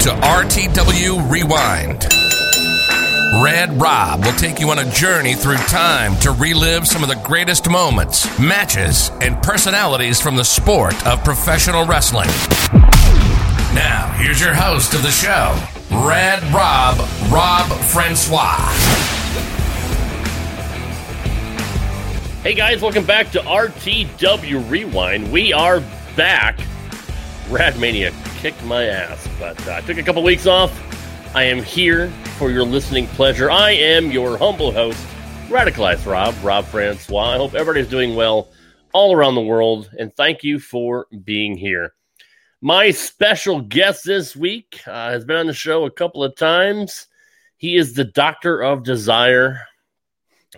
to RTW Rewind. Rad Rob will take you on a journey through time to relive some of the greatest moments, matches, and personalities from the sport of professional wrestling. Now, here's your host of the show, Rad Rob, Rob Francois. Hey guys, welcome back to RTW Rewind. We are back. Radmania kicked my ass, but uh, I took a couple weeks off. I am here for your listening pleasure. I am your humble host, Radicalized Rob, Rob Francois. I hope everybody's doing well all around the world, and thank you for being here. My special guest this week uh, has been on the show a couple of times. He is the Doctor of Desire.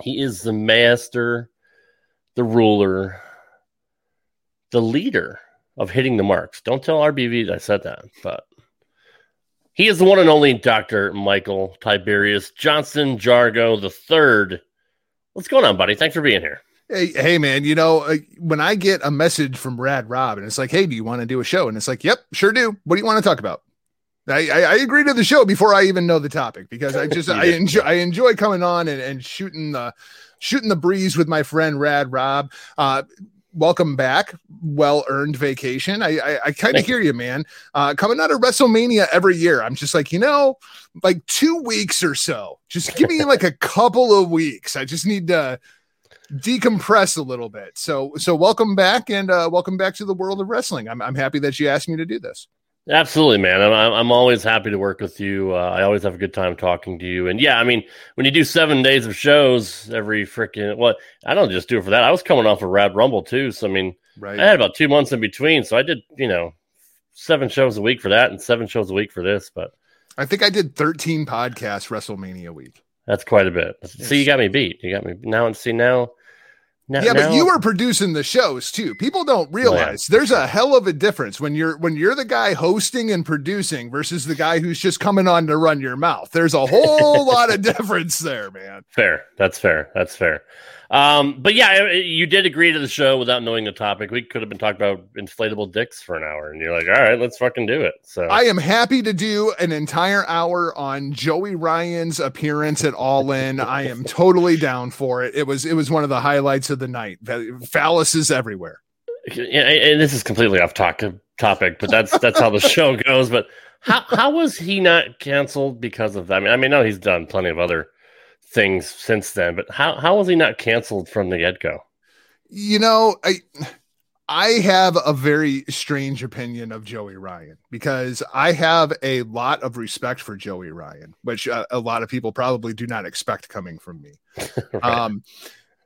He is the master, the ruler, the leader of hitting the marks. Don't tell RBV I said that, but he is the one and only Dr. Michael Tiberius Johnson Jargo the third. What's going on, buddy? Thanks for being here. Hey, hey, man, you know, uh, when I get a message from Rad Rob and it's like, hey, do you want to do a show? And it's like, yep, sure do. What do you want to talk about? I, I, I agree to the show before I even know the topic because I just I enjoy I enjoy coming on and, and shooting the shooting the breeze with my friend Rad Rob. Uh, welcome back. Well earned vacation. I I, I kind of hear you, man. Uh, coming out of WrestleMania every year, I'm just like, you know, like two weeks or so. Just give me like a couple of weeks. I just need to decompress a little bit. So so welcome back and uh, welcome back to the world of wrestling. I'm I'm happy that you asked me to do this. Absolutely, man. I'm I'm always happy to work with you. Uh, I always have a good time talking to you. And yeah, I mean, when you do seven days of shows every freaking what, I don't just do it for that. I was coming off a of Rad Rumble too, so I mean, right. I had about two months in between, so I did you know seven shows a week for that and seven shows a week for this. But I think I did 13 podcasts WrestleMania week. That's quite a bit. Yes. See, you got me beat. You got me now. And see now, yeah, but you were producing the shows too. People don't realize yeah. there's a hell of a difference when you're when you're the guy hosting and producing versus the guy who's just coming on to run your mouth. There's a whole lot of difference there, man. Fair. That's fair. That's fair. Um, but yeah, you did agree to the show without knowing the topic. We could have been talking about inflatable dicks for an hour, and you're like, "All right, let's fucking do it." So I am happy to do an entire hour on Joey Ryan's appearance at All In. I am totally down for it. It was it was one of the highlights of the night. Phalluses everywhere. Yeah, And this is completely off topic, but that's that's how the show goes. But how how was he not canceled because of that? I mean, I mean, no, he's done plenty of other things since then. But how how was he not canceled from the get go? You know, I I have a very strange opinion of Joey Ryan because I have a lot of respect for Joey Ryan, which a, a lot of people probably do not expect coming from me. right. Um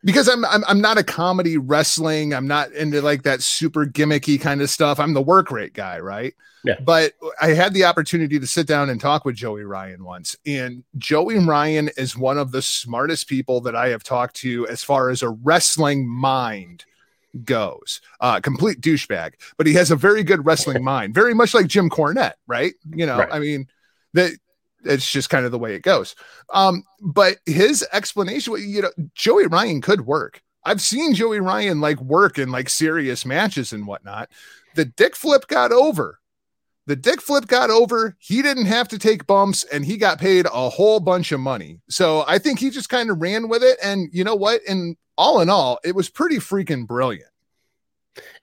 because I'm, I'm I'm not a comedy wrestling. I'm not into like that super gimmicky kind of stuff. I'm the work rate guy, right? Yeah. But I had the opportunity to sit down and talk with Joey Ryan once, and Joey Ryan is one of the smartest people that I have talked to as far as a wrestling mind goes. Uh, complete douchebag, but he has a very good wrestling mind, very much like Jim Cornette, right? You know, right. I mean, that it's just kind of the way it goes. Um, but his explanation, you know, Joey Ryan could work. I've seen Joey Ryan like work in like serious matches and whatnot. The dick flip got over. The dick flip got over. He didn't have to take bumps and he got paid a whole bunch of money. So I think he just kind of ran with it. And you know what? And all in all, it was pretty freaking brilliant.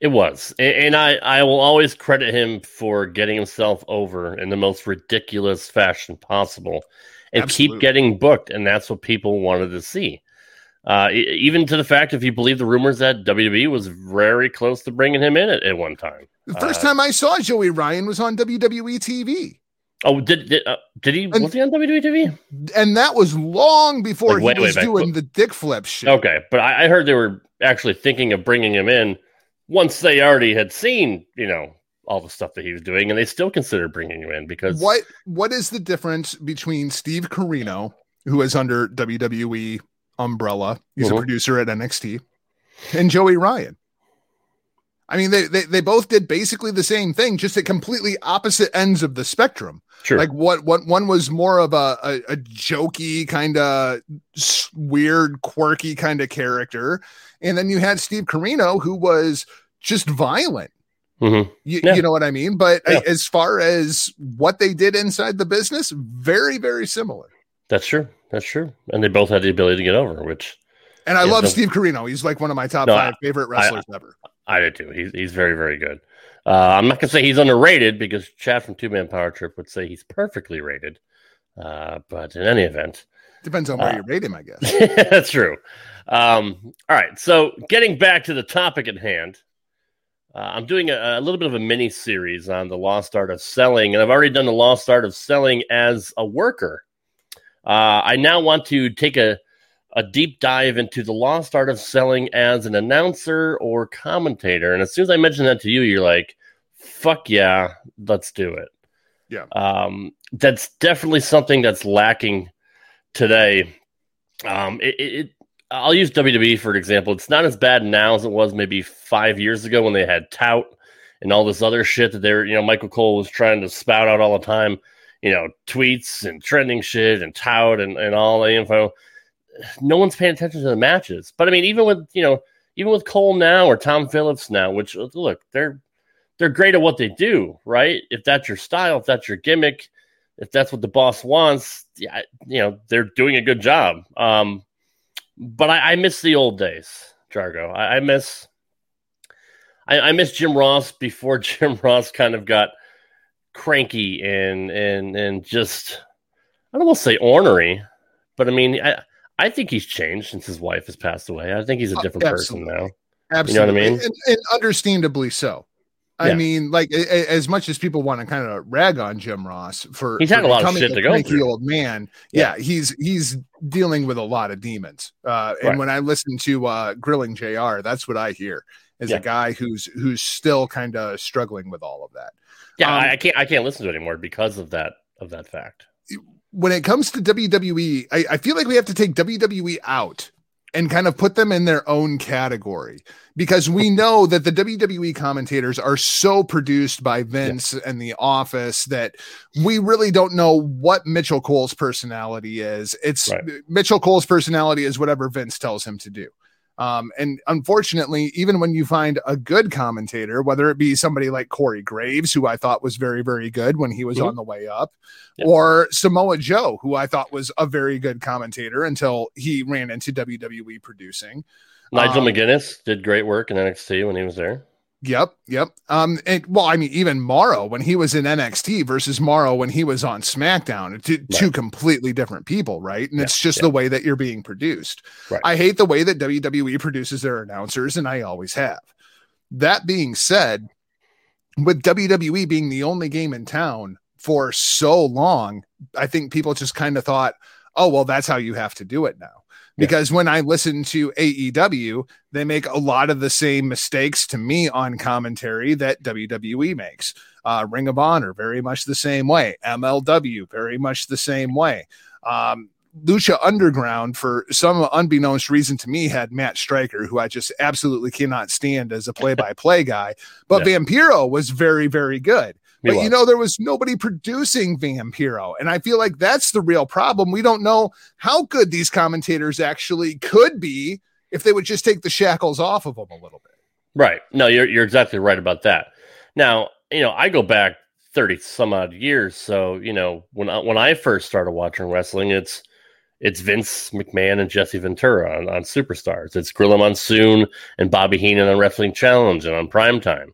It was, and I I will always credit him for getting himself over in the most ridiculous fashion possible, and Absolutely. keep getting booked, and that's what people wanted to see. Uh, even to the fact, if you believe the rumors that WWE was very close to bringing him in at, at one time. The first uh, time I saw Joey Ryan was on WWE TV. Oh, did did, uh, did he? And, was he on WWE TV? And that was long before like, he was doing the dick flip shit. Okay, but I, I heard they were actually thinking of bringing him in once they already had seen, you know, all the stuff that he was doing, and they still considered bringing him in because what what is the difference between Steve Corino, who is under WWE umbrella, he's mm-hmm. a producer at NXT, and Joey Ryan? I mean, they, they they both did basically the same thing, just at completely opposite ends of the spectrum. Sure. Like what what one was more of a a, a jokey kind of weird, quirky kind of character, and then you had Steve Corino, who was just violent. Mm-hmm. You, yeah. you, know what I mean? But yeah. as far as what they did inside the business, very, very similar. That's true. That's true. And they both had the ability to get over, which. And I love no, Steve Corino. He's like one of my top no, five I, favorite wrestlers I, ever. I did too. He's, he's very, very good. Uh, I'm not going to say he's underrated because Chad from Two Man Power Trip would say he's perfectly rated. Uh, but in any event, depends on where uh, you rate him, I guess. that's true. Um, all right. So getting back to the topic at hand, uh, I'm doing a, a, little bit of a mini series on the lost art of selling, and I've already done the lost art of selling as a worker. Uh, I now want to take a, a deep dive into the lost art of selling as an announcer or commentator. And as soon as I mention that to you, you're like, fuck yeah, let's do it. Yeah. Um, that's definitely something that's lacking today. Um, it, it, I'll use WWE for an example. It's not as bad now as it was maybe five years ago when they had tout and all this other shit that they're, you know, Michael Cole was trying to spout out all the time, you know, tweets and trending shit and tout and, and all the info. No one's paying attention to the matches. But I mean, even with, you know, even with Cole now or Tom Phillips now, which look, they're they're great at what they do, right? If that's your style, if that's your gimmick, if that's what the boss wants, yeah, you know, they're doing a good job. Um, but I, I, miss the old days, Jargo. I, I miss I, I, miss Jim Ross before Jim Ross kind of got cranky and and and just I don't want to say ornery, but I mean I I think he's changed since his wife has passed away. I think he's a uh, different person now. Absolutely, you know what I mean, and, and understandably so. I mean, like a, as much as people want to kind of rag on Jim Ross for he's for had a lot of shit to go through. Old man, yeah. yeah. he's he's dealing with a lot of demons. Uh, and right. when I listen to uh, Grilling JR, that's what I hear is yeah. a guy who's who's still kind of struggling with all of that. Yeah, um, I can't I can't listen to it anymore because of that of that fact. When it comes to WWE, I, I feel like we have to take WWE out and kind of put them in their own category because we know that the WWE commentators are so produced by Vince yeah. and the office that we really don't know what Mitchell Cole's personality is. It's right. Mitchell Cole's personality is whatever Vince tells him to do. Um, and unfortunately, even when you find a good commentator, whether it be somebody like Corey Graves, who I thought was very, very good when he was mm-hmm. on the way up, yep. or Samoa Joe, who I thought was a very good commentator until he ran into WWE producing. Nigel um, McGuinness did great work in NXT when he was there. Yep, yep. Um, and well, I mean, even Mauro when he was in NXT versus Mauro when he was on SmackDown, two, right. two completely different people, right? And yeah, it's just yeah. the way that you're being produced. Right. I hate the way that WWE produces their announcers, and I always have. That being said, with WWE being the only game in town for so long, I think people just kind of thought, oh, well, that's how you have to do it now because yeah. when I listen to AEW, they make a lot of the same mistakes to me on commentary that WWE makes. Uh, Ring of Honor, very much the same way. MLW, very much the same way. Um, Lucha Underground, for some unbeknownst reason to me, had Matt Striker, who I just absolutely cannot stand as a play by play guy. But yeah. Vampiro was very, very good. But you know, there was nobody producing Vampiro. And I feel like that's the real problem. We don't know how good these commentators actually could be if they would just take the shackles off of them a little bit. Right. No, you're you're exactly right about that. Now, you know, I go back 30 some odd years. So, you know, when I, when I first started watching wrestling, it's it's Vince McMahon and Jesse Ventura on, on Superstars. It's Gorilla Monsoon and Bobby Heenan on Wrestling Challenge and on Primetime.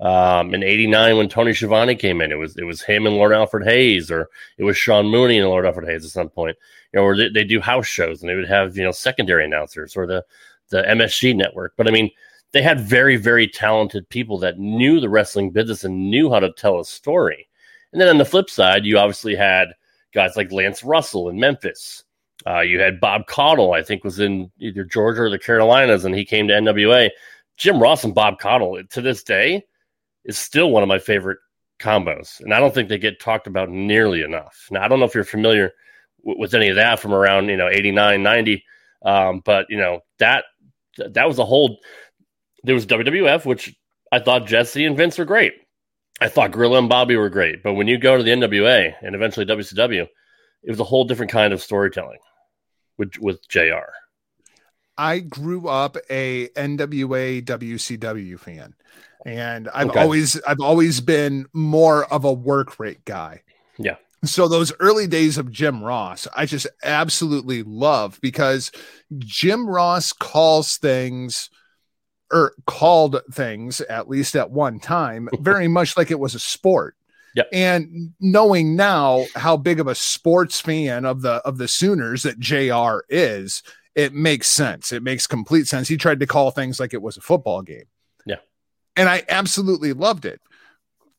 Um, in '89, when Tony Schiavone came in, it was it was him and Lord Alfred Hayes, or it was Sean Mooney and Lord Alfred Hayes at some point. You know, where they, they do house shows and they would have you know secondary announcers or the the MSG network. But I mean, they had very very talented people that knew the wrestling business and knew how to tell a story. And then on the flip side, you obviously had guys like Lance Russell in Memphis. Uh, you had Bob Caudle, I think, was in either Georgia or the Carolinas, and he came to NWA. Jim Ross and Bob Caudle, to this day, is still one of my favorite combos, and I don't think they get talked about nearly enough. Now, I don't know if you're familiar w- with any of that from around you know 89, 90, um, but you know that that was a whole. There was WWF, which I thought Jesse and Vince were great. I thought Gorilla and Bobby were great, but when you go to the NWA and eventually WCW, it was a whole different kind of storytelling with with JR. I grew up a NWA WCW fan. And I've Okay. always I've always been more of a work rate guy. Yeah. So those early days of Jim Ross, I just absolutely love because Jim Ross calls things or called things at least at one time very much like it was a sport. Yep. And knowing now how big of a sports fan of the of the Sooners that JR is, it makes sense. It makes complete sense. He tried to call things like it was a football game. And I absolutely loved it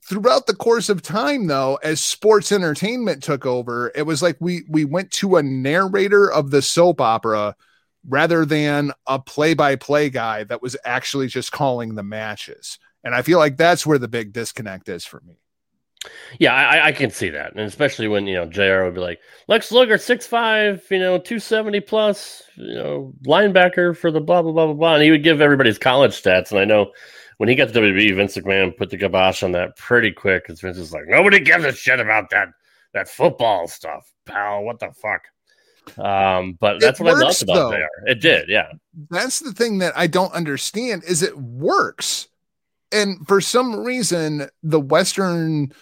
throughout the course of time though as sports entertainment took over it was like we we went to a narrator of the soap opera rather than a play-by-play guy that was actually just calling the matches and i feel like that's where the big disconnect is for me Yeah, I, I can see that, and especially when you know JR would be like Lex Luger, six five, you know, two seventy plus, you know, linebacker for the blah blah blah blah blah, and he would give everybody's college stats. And I know when he got to WWE, Vince McMahon put the kibosh on that pretty quick, because Vince was like, nobody gives a shit about that that football stuff, pal. What the fuck? Um, but that's It what I loved about though. JR. It did, yeah. that's the thing that I don't understand is it works. And for some reason, the Western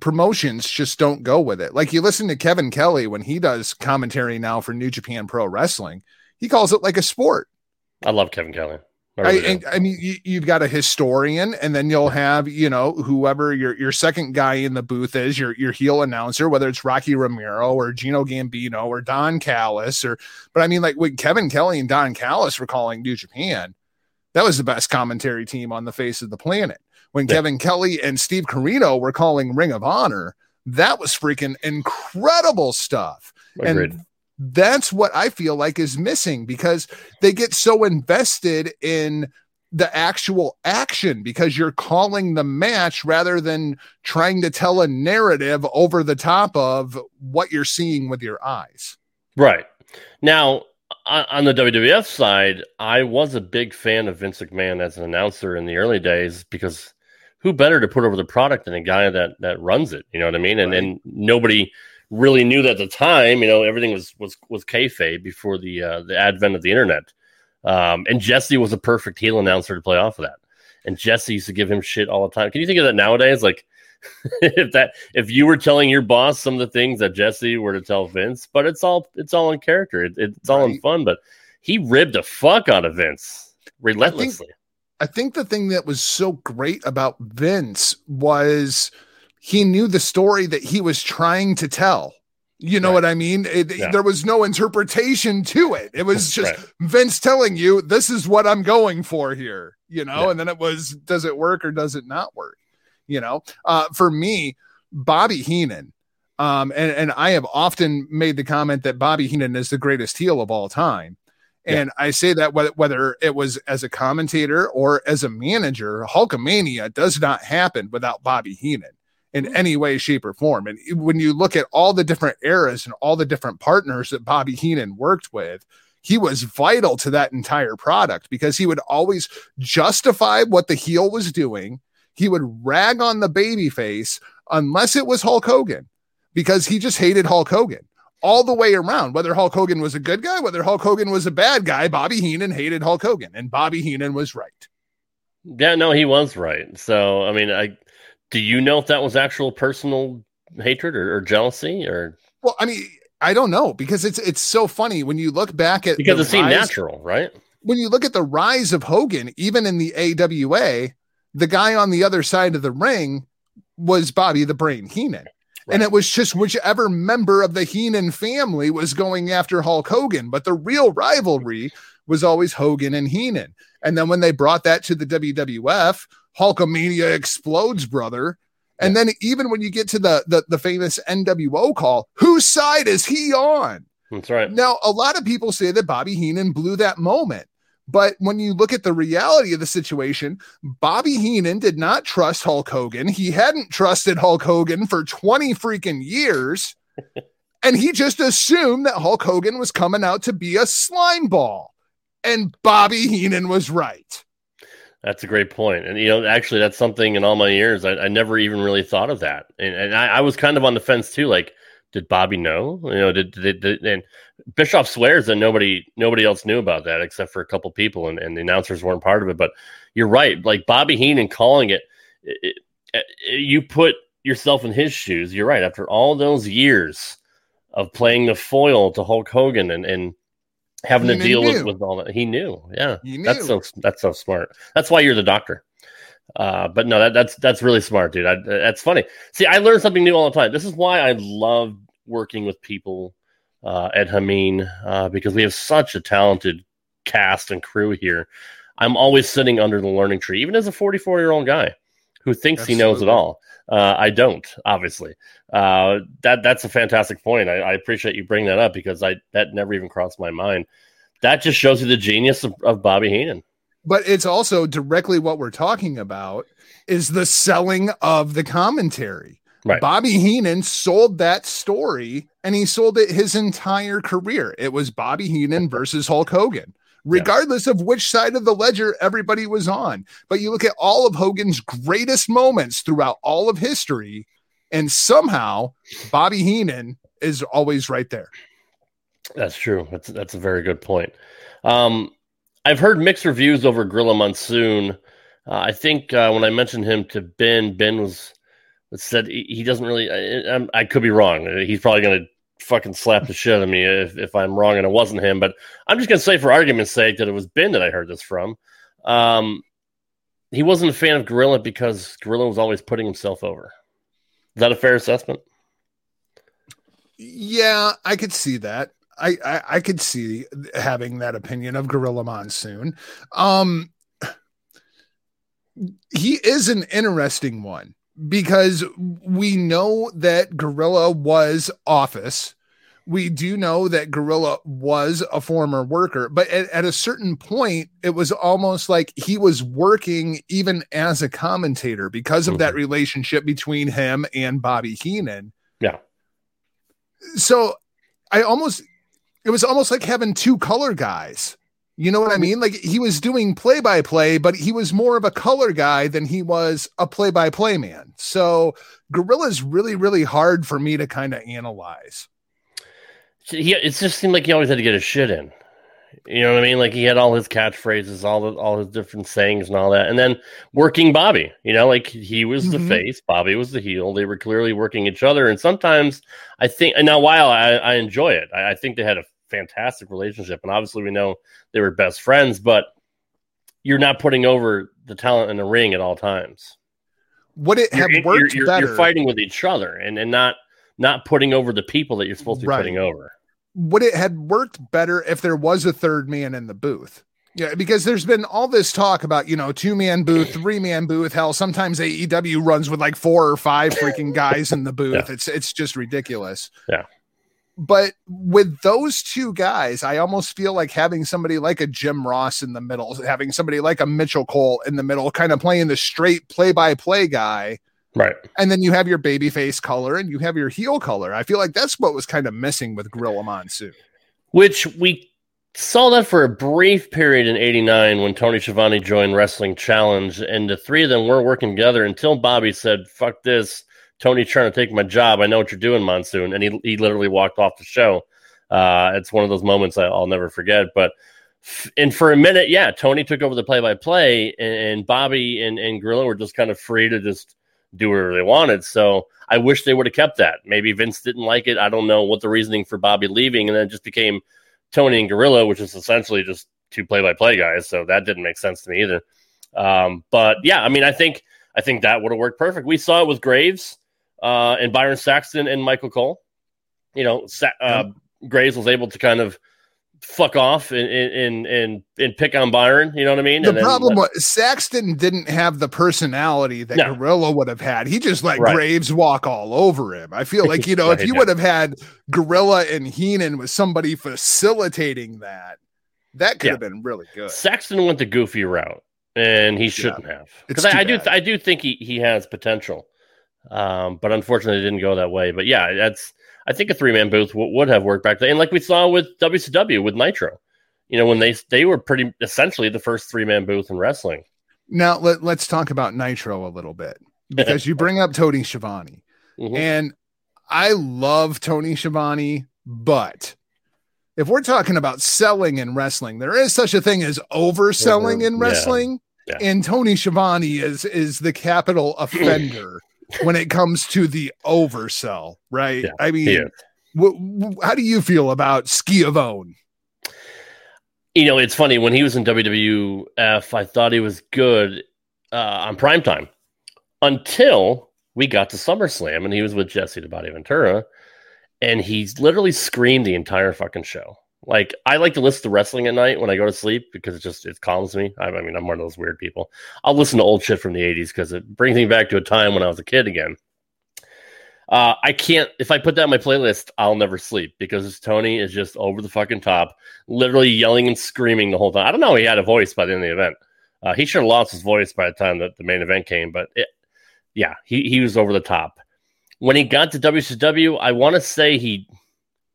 promotions just don't go with it. Like you listen to Kevin Kelly when he does commentary now for New Japan Pro Wrestling, he calls it like a sport. I love Kevin Kelly. I I, and, I mean, you, you've got a historian, and then you'll have, you know, whoever your your second guy in the booth is, your your heel announcer, whether it's Rocky Romero or Gino Gambino or Don Callis, or but I mean, like when Kevin Kelly and Don Callis were calling New Japan, that was the best commentary team on the face of the planet. When Yeah. Kevin Kelly and Steve Corino were calling Ring of Honor, that was freaking incredible stuff Agreed. and that's what I feel like is missing because they get so invested in the actual action because you're calling the match rather than trying to tell a narrative over the top of what you're seeing with your eyes. Right. Now, on the WWF side, I was a big fan of Vince McMahon as an announcer in the early days because who better to put over the product than a guy that that runs it? You know what I mean? And and nobody really knew that at the time. You know, everything was was was kayfabe before the uh, the advent of the internet. Um, and Jesse was a perfect heel announcer to play off of that. And Jesse used to give him shit all the time. Can you think of that nowadays? Like if that if you were telling your boss some of the things that Jesse were to tell Vince, but it's all it's all in character. It, it's all in fun. But he ribbed the fuck out of Vince relentlessly. I think the thing that was so great about Vince was he knew the story that he was trying to tell. You know Right. what I mean? It, Yeah. There was no interpretation to it. It was just Right. Vince telling you, this is what I'm going for here, you know? Yeah. And then it was, does it work or does it not work? You know, uh, for me, Bobby Heenan, um, and, and I have often made the comment that Bobby Heenan is the greatest heel of all time. Yeah. And I say that whether, whether it was as a commentator or as a manager, Hulkamania does not happen without Bobby Heenan in any way, shape, or form. And when you look at all the different eras and all the different partners that Bobby Heenan worked with, he was vital to that entire product because he would always justify what the heel was doing. He would rag on the baby face unless it was Hulk Hogan because he just hated Hulk Hogan all the way around. Whether Hulk Hogan was a good guy, whether Hulk Hogan was a bad guy, Bobby Heenan hated Hulk Hogan and Bobby Heenan was right. Yeah, no, he was right. So I mean, I do you know if that was actual personal hatred or, or jealousy or Well, I mean, I don't know because it's it's so funny when you look back at because it seemed rise- natural, right? when you look at the rise of Hogan, even in the AWA, the guy on the other side of the ring was Bobby the Brain Heenan. And it was just whichever member of the Heenan family was going after Hulk Hogan. But the real rivalry was always Hogan and Heenan. And then when they brought that to the WWF, Hulkamania explodes, brother. And then even when you get to the, the the famous NWO call, whose side is he on? That's right. Now, a lot of people say that Bobby Heenan blew that moment. But when you look at the reality of the situation, Bobby Heenan did not trust Hulk Hogan. He hadn't trusted Hulk Hogan for 20 freaking years. and he just assumed that Hulk Hogan was coming out to be a slime ball. And Bobby Heenan was right. That's a great point. And, you know, actually, that's something in all my years, I, I never even really thought of that. And, and I, I was kind of on the fence too. Like, did Bobby know? You know, did, did, did and Bischoff swears that nobody nobody else knew about that except for a couple people and, and the announcers weren't part of it. But you're right. Like Bobby Heenan calling it, it, it, you put yourself in his shoes. You're right. After all those years of playing the foil to Hulk Hogan and, and having to deal with, with all that, he knew. Yeah, he knew. that's so that's so smart. That's why you're the doctor. Uh, but no, that, that's that's really smart, dude. I, that's funny. See, I learn something new all the time. This is why I love working with people uh, at Hameen uh, because we have such a talented cast and crew here. I'm always sitting under the learning tree, even as a 44 year old guy who thinks Absolutely. he knows it all. Uh, I don't, obviously. Uh, that that's a fantastic point. I, I, appreciate you bringing that up because I that never even crossed my mind. That just shows you the genius of, of Bobby Heenan. But it's also directly what we're talking about is the selling of the commentary. Right. Bobby Heenan sold that story and he sold it his entire career. It was Bobby Heenan versus Hulk Hogan, regardless yeah. of which side of the ledger everybody was on. But you look at all of Hogan's greatest moments throughout all of history, and somehow Bobby Heenan is always right there. That's true. That's that's a very good point. Um, I've heard mixed reviews over Gorilla Monsoon. Uh, I think uh, when I mentioned him to Ben, Ben was said he doesn't really. I, I could be wrong. He's probably going to fucking slap the shit out of me if, if I'm wrong and it wasn't him. But I'm just to say, for argument's sake, that it was Ben that I heard this from. Um, he wasn't a fan of Gorilla because Gorilla was always putting himself over. Is that a fair assessment? Yeah, I could see that. I, I, I could see having that opinion of Gorilla Monsoon. Um, he is an interesting one because we know that Gorilla was office. We do know that Gorilla was a former worker, but at, at, a certain point, it was almost like he was working even as a commentator because of mm-hmm. that relationship between him and Bobby Heenan. Yeah. So I almost, it was almost like having two color guys you know what I mean? Like he was doing play by play, but he was more of a color guy than he was a play by play man. So Gorilla's really, really hard for me to kind of analyze. He, it just seemed like he always had to get his shit in. You know what I mean? Like he had all his catchphrases, all the all his different sayings and all that. And then working Bobby, you know, like he was the mm-hmm. face, Bobby was the heel. They were clearly working each other. And sometimes I think, and now while I, I enjoy it, I, I think they had a fantastic relationship. And obviously, we know they were best friends, but you're not putting over the talent in the ring at all times. Would it have you're, worked you're, better? You're fighting with each other and, and not not putting over the people that you're supposed to be right. putting over. Would it had worked better if there was a third man in the booth? Yeah, because there's been all this talk about, you know, two man booth, three man booth. Hell, sometimes AEW runs with like four or five freaking guys in the booth. Yeah. It's it's just ridiculous. Yeah but with those two guys, I almost feel like having somebody like a Jim Ross in the middle, having somebody like a Mitchell Cole in the middle, kind of playing the straight play by play guy. Right. And then you have your baby face color and you have your heel color. I feel like that's what was kind of missing with Gorilla Monsoon. Which we saw that for a brief period in 89 when Tony Schiavone joined Wrestling Challenge. And the three of them were working together until Bobby said, fuck this. Tony's trying to take my job. I know what you're doing, Monsoon. And he, he literally walked off the show. Uh, it's one of those moments I, will never forget. But, and for a minute, yeah, Tony took over the play by play, and Bobby and, and Gorilla were just kind of free to just do whatever they wanted. So I wish they would have kept that. Maybe Vince didn't like it. I don't know what the reasoning for Bobby leaving, and then it just became Tony and Gorilla, which is essentially just two play by play guys. So that didn't make sense to me either. Um, but yeah, I mean, I think I think that would have worked perfect. We saw it with Graves uh, and Byron Saxton and Michael Cole. You know, Sa- uh, Graves was able to kind of fuck off and and and and pick on Byron. You know what I mean? The problem was Saxton didn't have the personality that no. Gorilla would have had. He just let right. Graves walk all over him. I feel like you know right, if you yeah. would have had Gorilla and Heenan with somebody facilitating that, that could yeah. have been really good. Saxton went the goofy route, and he shouldn't yeah. have because I, I do I do think he he has potential. Um, but unfortunately, it didn't go that way. But yeah, that's I think a three man booth w- would have worked back then, and like we saw with WCW with Nitro, you know, when they they were pretty essentially the first three man booth in wrestling. Now let, let's talk about Nitro a little bit because you bring up Tony Schiavone, mm-hmm. and I love Tony Schiavone, but if we're talking about selling in wrestling, there is such a thing as overselling in wrestling. yeah. and Tony Schiavone is is the capital offender when it comes to the oversell, right? Yeah, I mean, how do you feel about Schiavone? You know, it's funny when he was in WWF, I thought he was good uh, on primetime until we got to SummerSlam and he was with Jesse the Body Ventura, and he literally screamed the entire fucking show. Like I like to listen to wrestling at night when I go to sleep because it just it calms me. I, I mean, I'm one of those weird people. I'll listen to old shit from the '80s because it brings me back to a time when I was a kid again. Uh, I can't if I put that in my playlist, I'll never sleep because Tony is just over the fucking top, literally yelling and screaming the whole time. I don't know. He had a voice by the end of the event. Uh, he should have lost his voice by the time that the main event came, but it, yeah, he he was over the top. When he got to WCW, I want to say he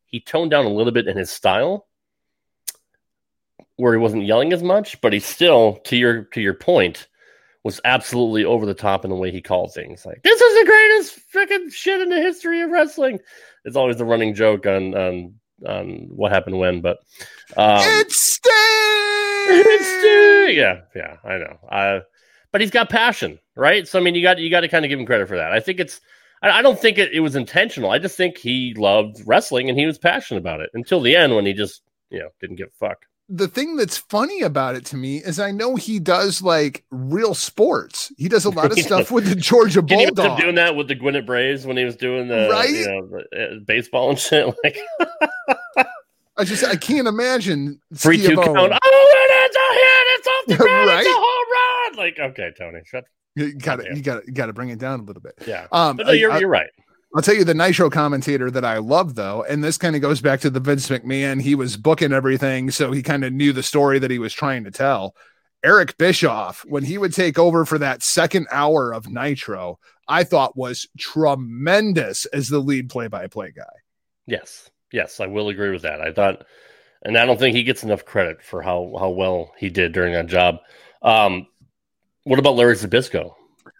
he toned down a little bit in his style where he wasn't yelling as much, but he still, to your to your point, was absolutely over the top in the way he called things. Like this is the greatest freaking shit in the history of wrestling. It's always the running joke on on on what happened when, but um, it's Sting. It's Sting. Yeah, yeah, I know. Uh, but he's got passion, right? So I mean, you got you got to kind of give him credit for that. I think it's I, don't think it, it was intentional. I just think he loved wrestling and he was passionate about it until the end when he just, you know, didn't give a fuck. The thing that's funny about it to me is I know he does like real sports. He does a lot of stuff with the Georgia Bulldogs. doing that with the Gwinnett Braves when he was doing the, right? you know, the, uh, baseball and shit. Like, I just I can't imagine free two count. Oh, it's a hit! It's off the ground! right? It's a home run! Like, okay, Tony, shut you got to you got to you got to bring it down a little bit. Yeah. Um, but no, you're I, you're right. I'll tell you the Nitro commentator that I love though, and this kind of goes back to the Vince McMahon. He was booking everything, so he kind of knew the story that he was trying to tell. Eric Bischoff, when he would take over for that second hour of Nitro, I thought was tremendous as the lead play-by-play guy. Yes, yes, I will agree with that. I thought, and I don't think he gets enough credit for how how well he did during that job. Um, what about Larry Zbyszko?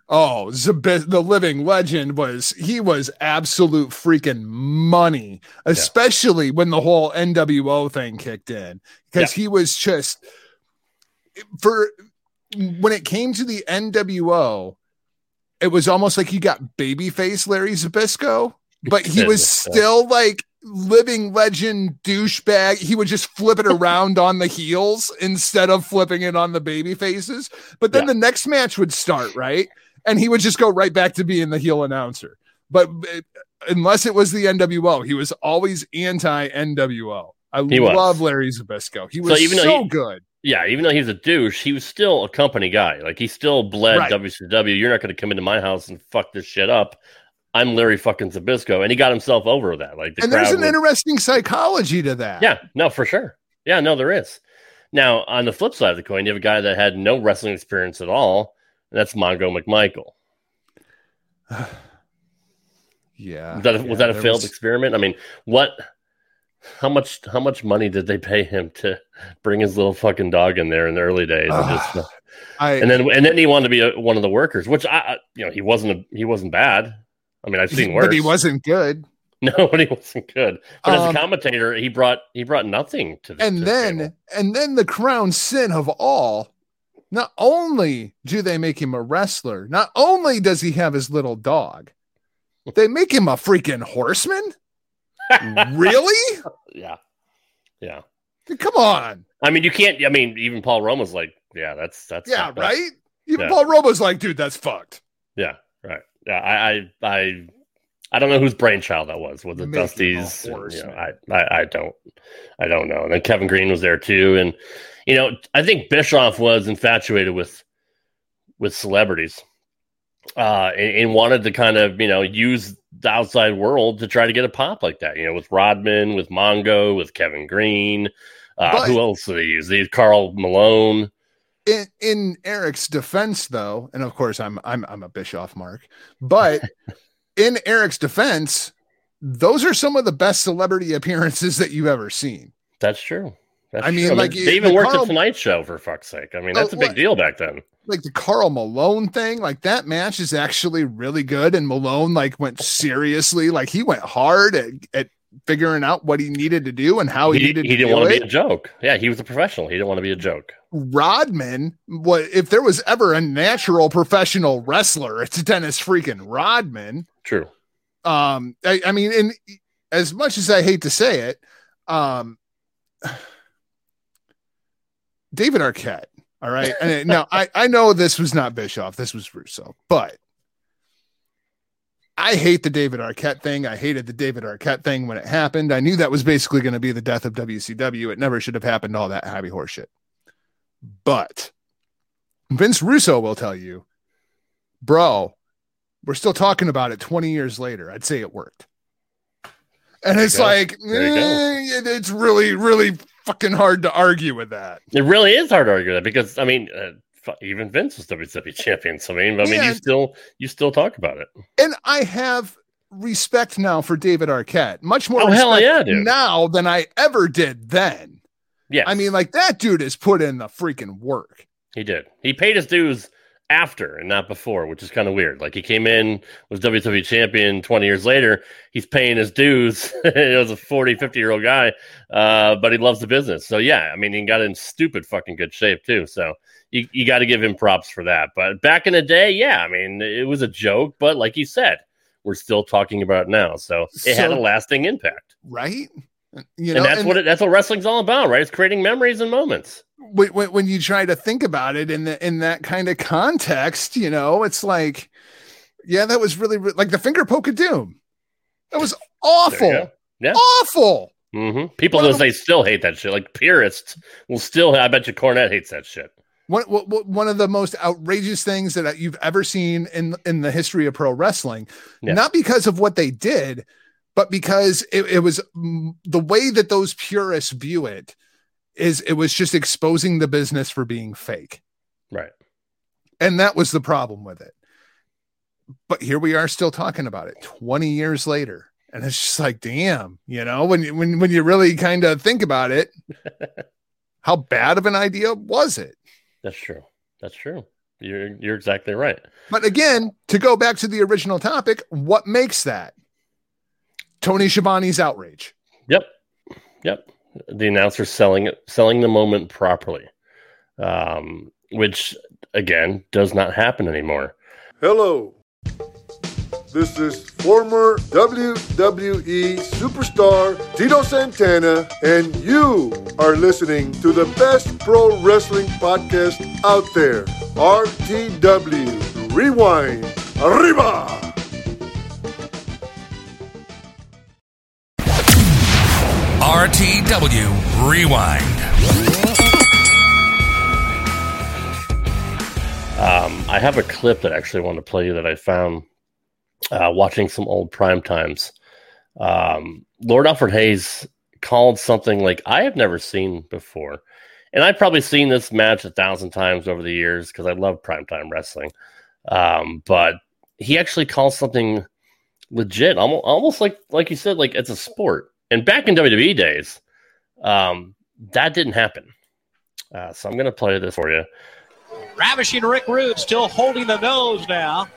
Oh, Zabis, the living legend was he was absolute freaking money, especially yeah. when the whole NWO thing kicked in because yeah. he was just for when it came to the NWO, it was almost like you got babyface Larry Zbyszko, but he was still like living legend douchebag. He would just flip it around on the heels instead of flipping it on the baby faces. But then yeah. the next match would start, right? And he would just go right back to being the heel announcer. But uh, unless it was the NWO, he was always anti NWO. I he love was. Larry Zbyszko. He was so, even so he, good. Yeah, even though he was a douche, he was still a company guy. Like he still bled right. WCW. You're not going to come into my house and fuck this shit up. I'm Larry fucking Zbyszko, and he got himself over that. Like, the and there's an was, interesting psychology to that. Yeah, no, for sure. Yeah, no, there is. Now, on the flip side of the coin, you have a guy that had no wrestling experience at all, and that's Mongo McMichael. yeah, was that a, yeah, was that a failed was... experiment? I mean, what? How much? How much money did they pay him to bring his little fucking dog in there in the early days? And, just, I, and then and then he wanted to be a, one of the workers, which I, you know, he wasn't a, he wasn't bad. I mean, I've seen worse. But he wasn't good. No, but he wasn't good. But um, as a um, commentator, he brought he brought nothing to the And to then the and then the crown sin of all. Not only do they make him a wrestler, not only does he have his little dog, they make him a freaking horseman. really? Yeah. Yeah. Come on. I mean, you can't. I mean, even Paul Roma's like, yeah, that's that's yeah, right. Even yeah. Paul Roma's like, dude, that's fucked. Yeah, right yeah, I, I, I, I don't know whose brainchild that was. Was it Dusty's? You know, I, I, I don't, I don't know. And then Kevin Greene was there too, and you know, I think Bischoff was infatuated with with celebrities, uh, and, and wanted to kind of you know use the outside world to try to get a pop like that. You know, with Rodman, with Mongo, with Kevin Greene. Uh, but, who else did they use? They used Karl Malone in, in Eric's defense, though, and of course I'm I'm I'm a Bischoff mark, but in Eric's defense, those are some of the best celebrity appearances that you've ever seen. That's true. That's I mean, true. like they even worked Karl, the Tonight Show for fuck's sake. I mean, that's uh, a big deal back then. Like the Karl Malone thing, like that match is actually really good, and Malone like went seriously, like he went hard at, at figuring out what he needed to do and how he, he, needed he to didn't want to be a joke. Yeah, he was a professional. He didn't want to be a joke. Rodman, what if there was ever a natural professional wrestler, it's Dennis freaking Rodman. True. Um, I, I mean, and as much as I hate to say it, um, David Arquette. All right. And now I, I know this was not Bischoff, this was Russo, but I hate the David Arquette thing. I hated the David Arquette thing when it happened. I knew that was basically going to be the death of WCW. It never should have happened, all that happy horse shit. But Vince Russo will tell you, bro, we're still talking about it 20 years later. I'd say it worked. And There it's like, There you go. eh, it's really, really fucking hard to argue with that. It really is hard to argue that because I mean, uh, even Vince was WWE champion. So I mean, I mean, Yeah. you still you still talk about it. And I have respect now for David Arquette, much more Oh, hell yeah, dude. now than I ever did then. Yeah, I mean, like that dude has put in the freaking work. he did. He paid his dues after and not before, which is kind of weird. Like he came in was WWE champion 20 years later. He's paying his dues. he was a 40, 50 year old guy, uh, but he loves the business. So yeah, I mean, he got in stupid fucking good shape too. So you, you got to give him props for that. But back in the day, yeah, I mean, it was a joke, but like you said, we're still talking about it now. So it had a lasting impact. right? You and that's what it, that's what wrestling's all about, right? It's creating memories and moments. When, when, you try to think about it in the in that kind of context, you know, it's like, yeah, that was really like the finger poke of doom. That was awful. Yeah. awful. hmm People those they still hate that shit. Like purists will still. I bet you Cornette hates that shit. One, one of the most outrageous things that you've ever seen in in the history of pro wrestling, Yeah. not because of what they did, but because it, it was the way that those purists view it is it was just exposing the business for being fake. Right. And that was the problem with it. But here we are still talking about it 20 years later. And it's just like, damn, you know, when you when when you really kind of think about it, how bad of an idea was it? That's true. That's true. You're you're exactly right. But again, to go back to the original topic, what makes that? Tony Schiavone's outrage. Yep. Yep. The announcer selling it, selling the moment properly, um, which again does not happen anymore. Hello. This is former WWE superstar Tito Santana, and you are listening to the best pro wrestling podcast out there RTW Rewind. Arriba! RTW Rewind. Um, I have a clip that I actually want to play you that I found uh, watching some old prime times. Um, Lord Alfred Hayes called something like I have never seen before. And I've probably seen this match a thousand times over the years because I love primetime wrestling. Um, but he actually called something legit, almost, almost like like you said, like it's a sport. And back in WWE days, um, that didn't happen. Uh, so I'm going to play this for you. Ravishing Rick Rude still holding the nose now,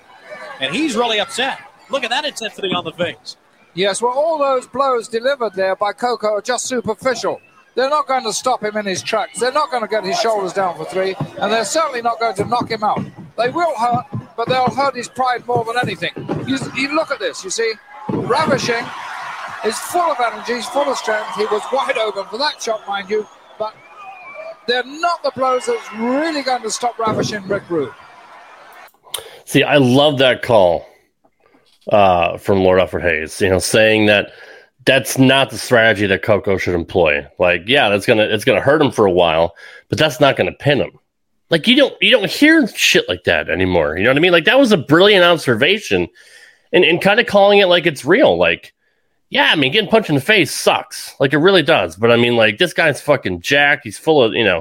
and he's really upset. Look at that intensity on the face. Yes, well, all those blows delivered there by Koko are just superficial. They're not going to stop him in his tracks. They're not going to get his shoulders down for three, and they're certainly not going to knock him out. They will hurt, but they'll hurt his pride more than anything. You, you look at this, you see, Ravishing is full of energy, he's full of strength. He was wide open for that shot, mind you, but they're not the blows that's really going to stop Ravishing Rick Rude. See, I love that call uh, from Lord Alfred Hayes. You know, saying that that's not the strategy that Koko should employ. Like, yeah, that's gonna it's gonna hurt him for a while, but that's not gonna pin him. Like you don't you don't hear shit like that anymore. You know what I mean? Like that was a brilliant observation, and and kind of calling it like it's real. Like, yeah, I mean, getting punched in the face sucks. Like it really does. But I mean, like this guy's fucking jacked. He's full of you know,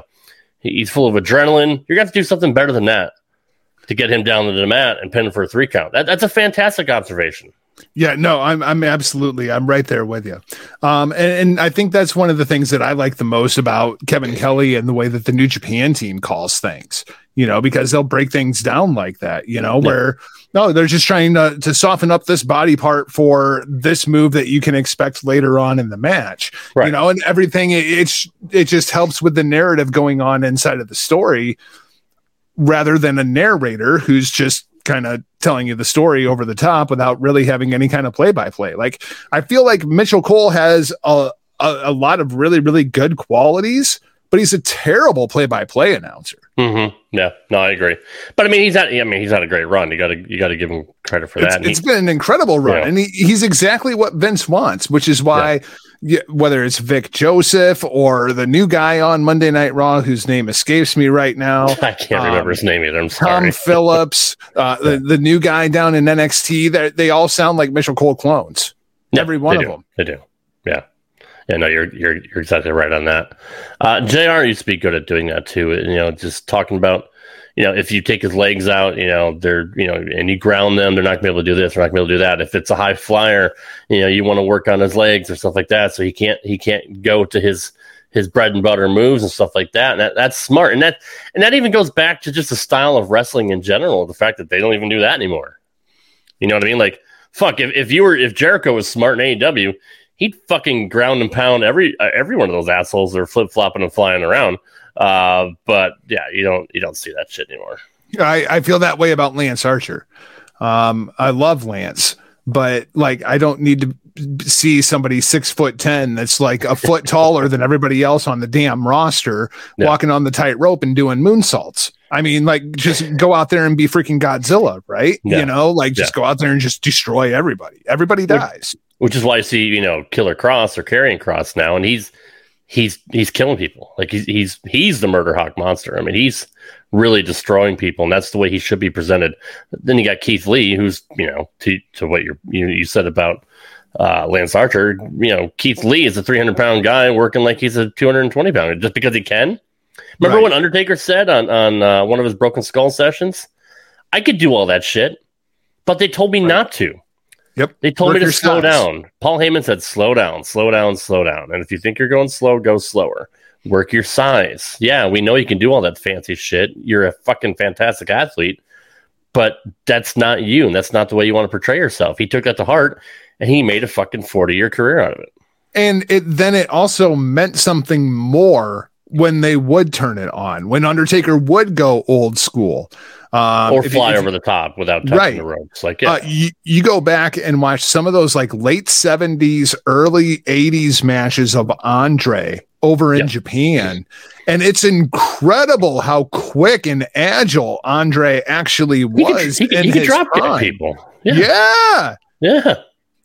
he's full of adrenaline. You're gonna have to do something better than that to get him down to the mat and pin him for a three count. That, that's a fantastic observation. Yeah, no, I'm I'm absolutely I'm right there with you. Um, and, and, I think that's one of the things that I like the most about Kevin Kelly and the way that the New Japan team calls things. You know, because they'll break things down like that. You know, yeah. where no, they're just trying to to soften up this body part for this move that you can expect later on in the match. Right. You know, and everything it, it's it just helps with the narrative going on inside of the story rather than a narrator who's just kind of telling you the story over the top without really having any kind of play by play. Like I feel like Mitchell Cole has a, a, a lot of really really good qualities, but he's a terrible play by play announcer. Mm-hmm. Yeah, no, I agree. But I mean, he's had. I mean, he's had a great run. You got to you got to give him credit for that. It's, it's been an incredible run, yeah. and he, he's exactly what Vince wants, which is why. Yeah whether it's Vic Joseph or the new guy on Monday Night Raw, whose name escapes me right now. I can't um, remember his name either. I'm sorry. Tom Phillips, uh, the, the new guy down in NXT. They all sound like Michael Cole clones. Yeah, Every one of do. them. They do. Yeah. No, you're you're you're exactly right on that. Uh, JR used to be good at doing that too. You know, just talking about you know, if you take his legs out, you know, they're, you know, and you ground them, they're not gonna be able to do this, they're not gonna be able to do that. If it's a high flyer, you know, you want to work on his legs or stuff like that. So he can't, he can't go to his, his bread and butter moves and stuff like that. And that, that's smart. And that, and that even goes back to just the style of wrestling in general. The fact that they don't even do that anymore. You know what I mean? Like, fuck, if, if you were, if Jericho was smart in AEW, he'd fucking ground and pound every, uh, every one of those assholes are flip flopping and flying around. Uh, but yeah, you don't you don't see that shit anymore. I, I feel that way about Lance Archer. Um, I love Lance, but like I don't need to see somebody six foot ten that's like a foot taller than everybody else on the damn roster yeah. walking on the tightrope and doing moonsaults. I mean, like just go out there and be freaking Godzilla, right? Yeah. You know, like just yeah. go out there and just destroy everybody. Everybody dies. Which, is why I see, you know, Killer Kross or Karrion Kross now, and he's he's he's killing people. Like he's he's he's the murder hawk monster. I mean, he's really destroying people, and that's the way he should be presented. Then you got Keith Lee, who's you know to to what you you you said about uh, Lance Archer. You know, Keith Lee is a 300 pound guy working like he's a 220 pounder just because he can. Remember right. what Undertaker said on on uh, one of his Broken Skull sessions? I could do all that shit, but they told me right. not to. Yep. They told Work me to slow down. Paul Heyman said, slow down, slow down, slow down. And if you think you're going slow, go slower. Work your size. Yeah, we know you can do all that fancy shit. You're a fucking fantastic athlete, but that's not you. And that's not the way you want to portray yourself. He took that to heart and he made a fucking 40 year career out of it. And it then it also meant something more when they would turn it on, when Undertaker would go old school. Um, or fly over the top without touching right. the ropes. Like, yeah. Uh, you, you go back and watch some of those like late 70s, early 80s matches of Andre over in yep. Japan. And it's incredible how quick and agile Andre actually was. He could, he, he could drop kick people. Yeah. yeah. Yeah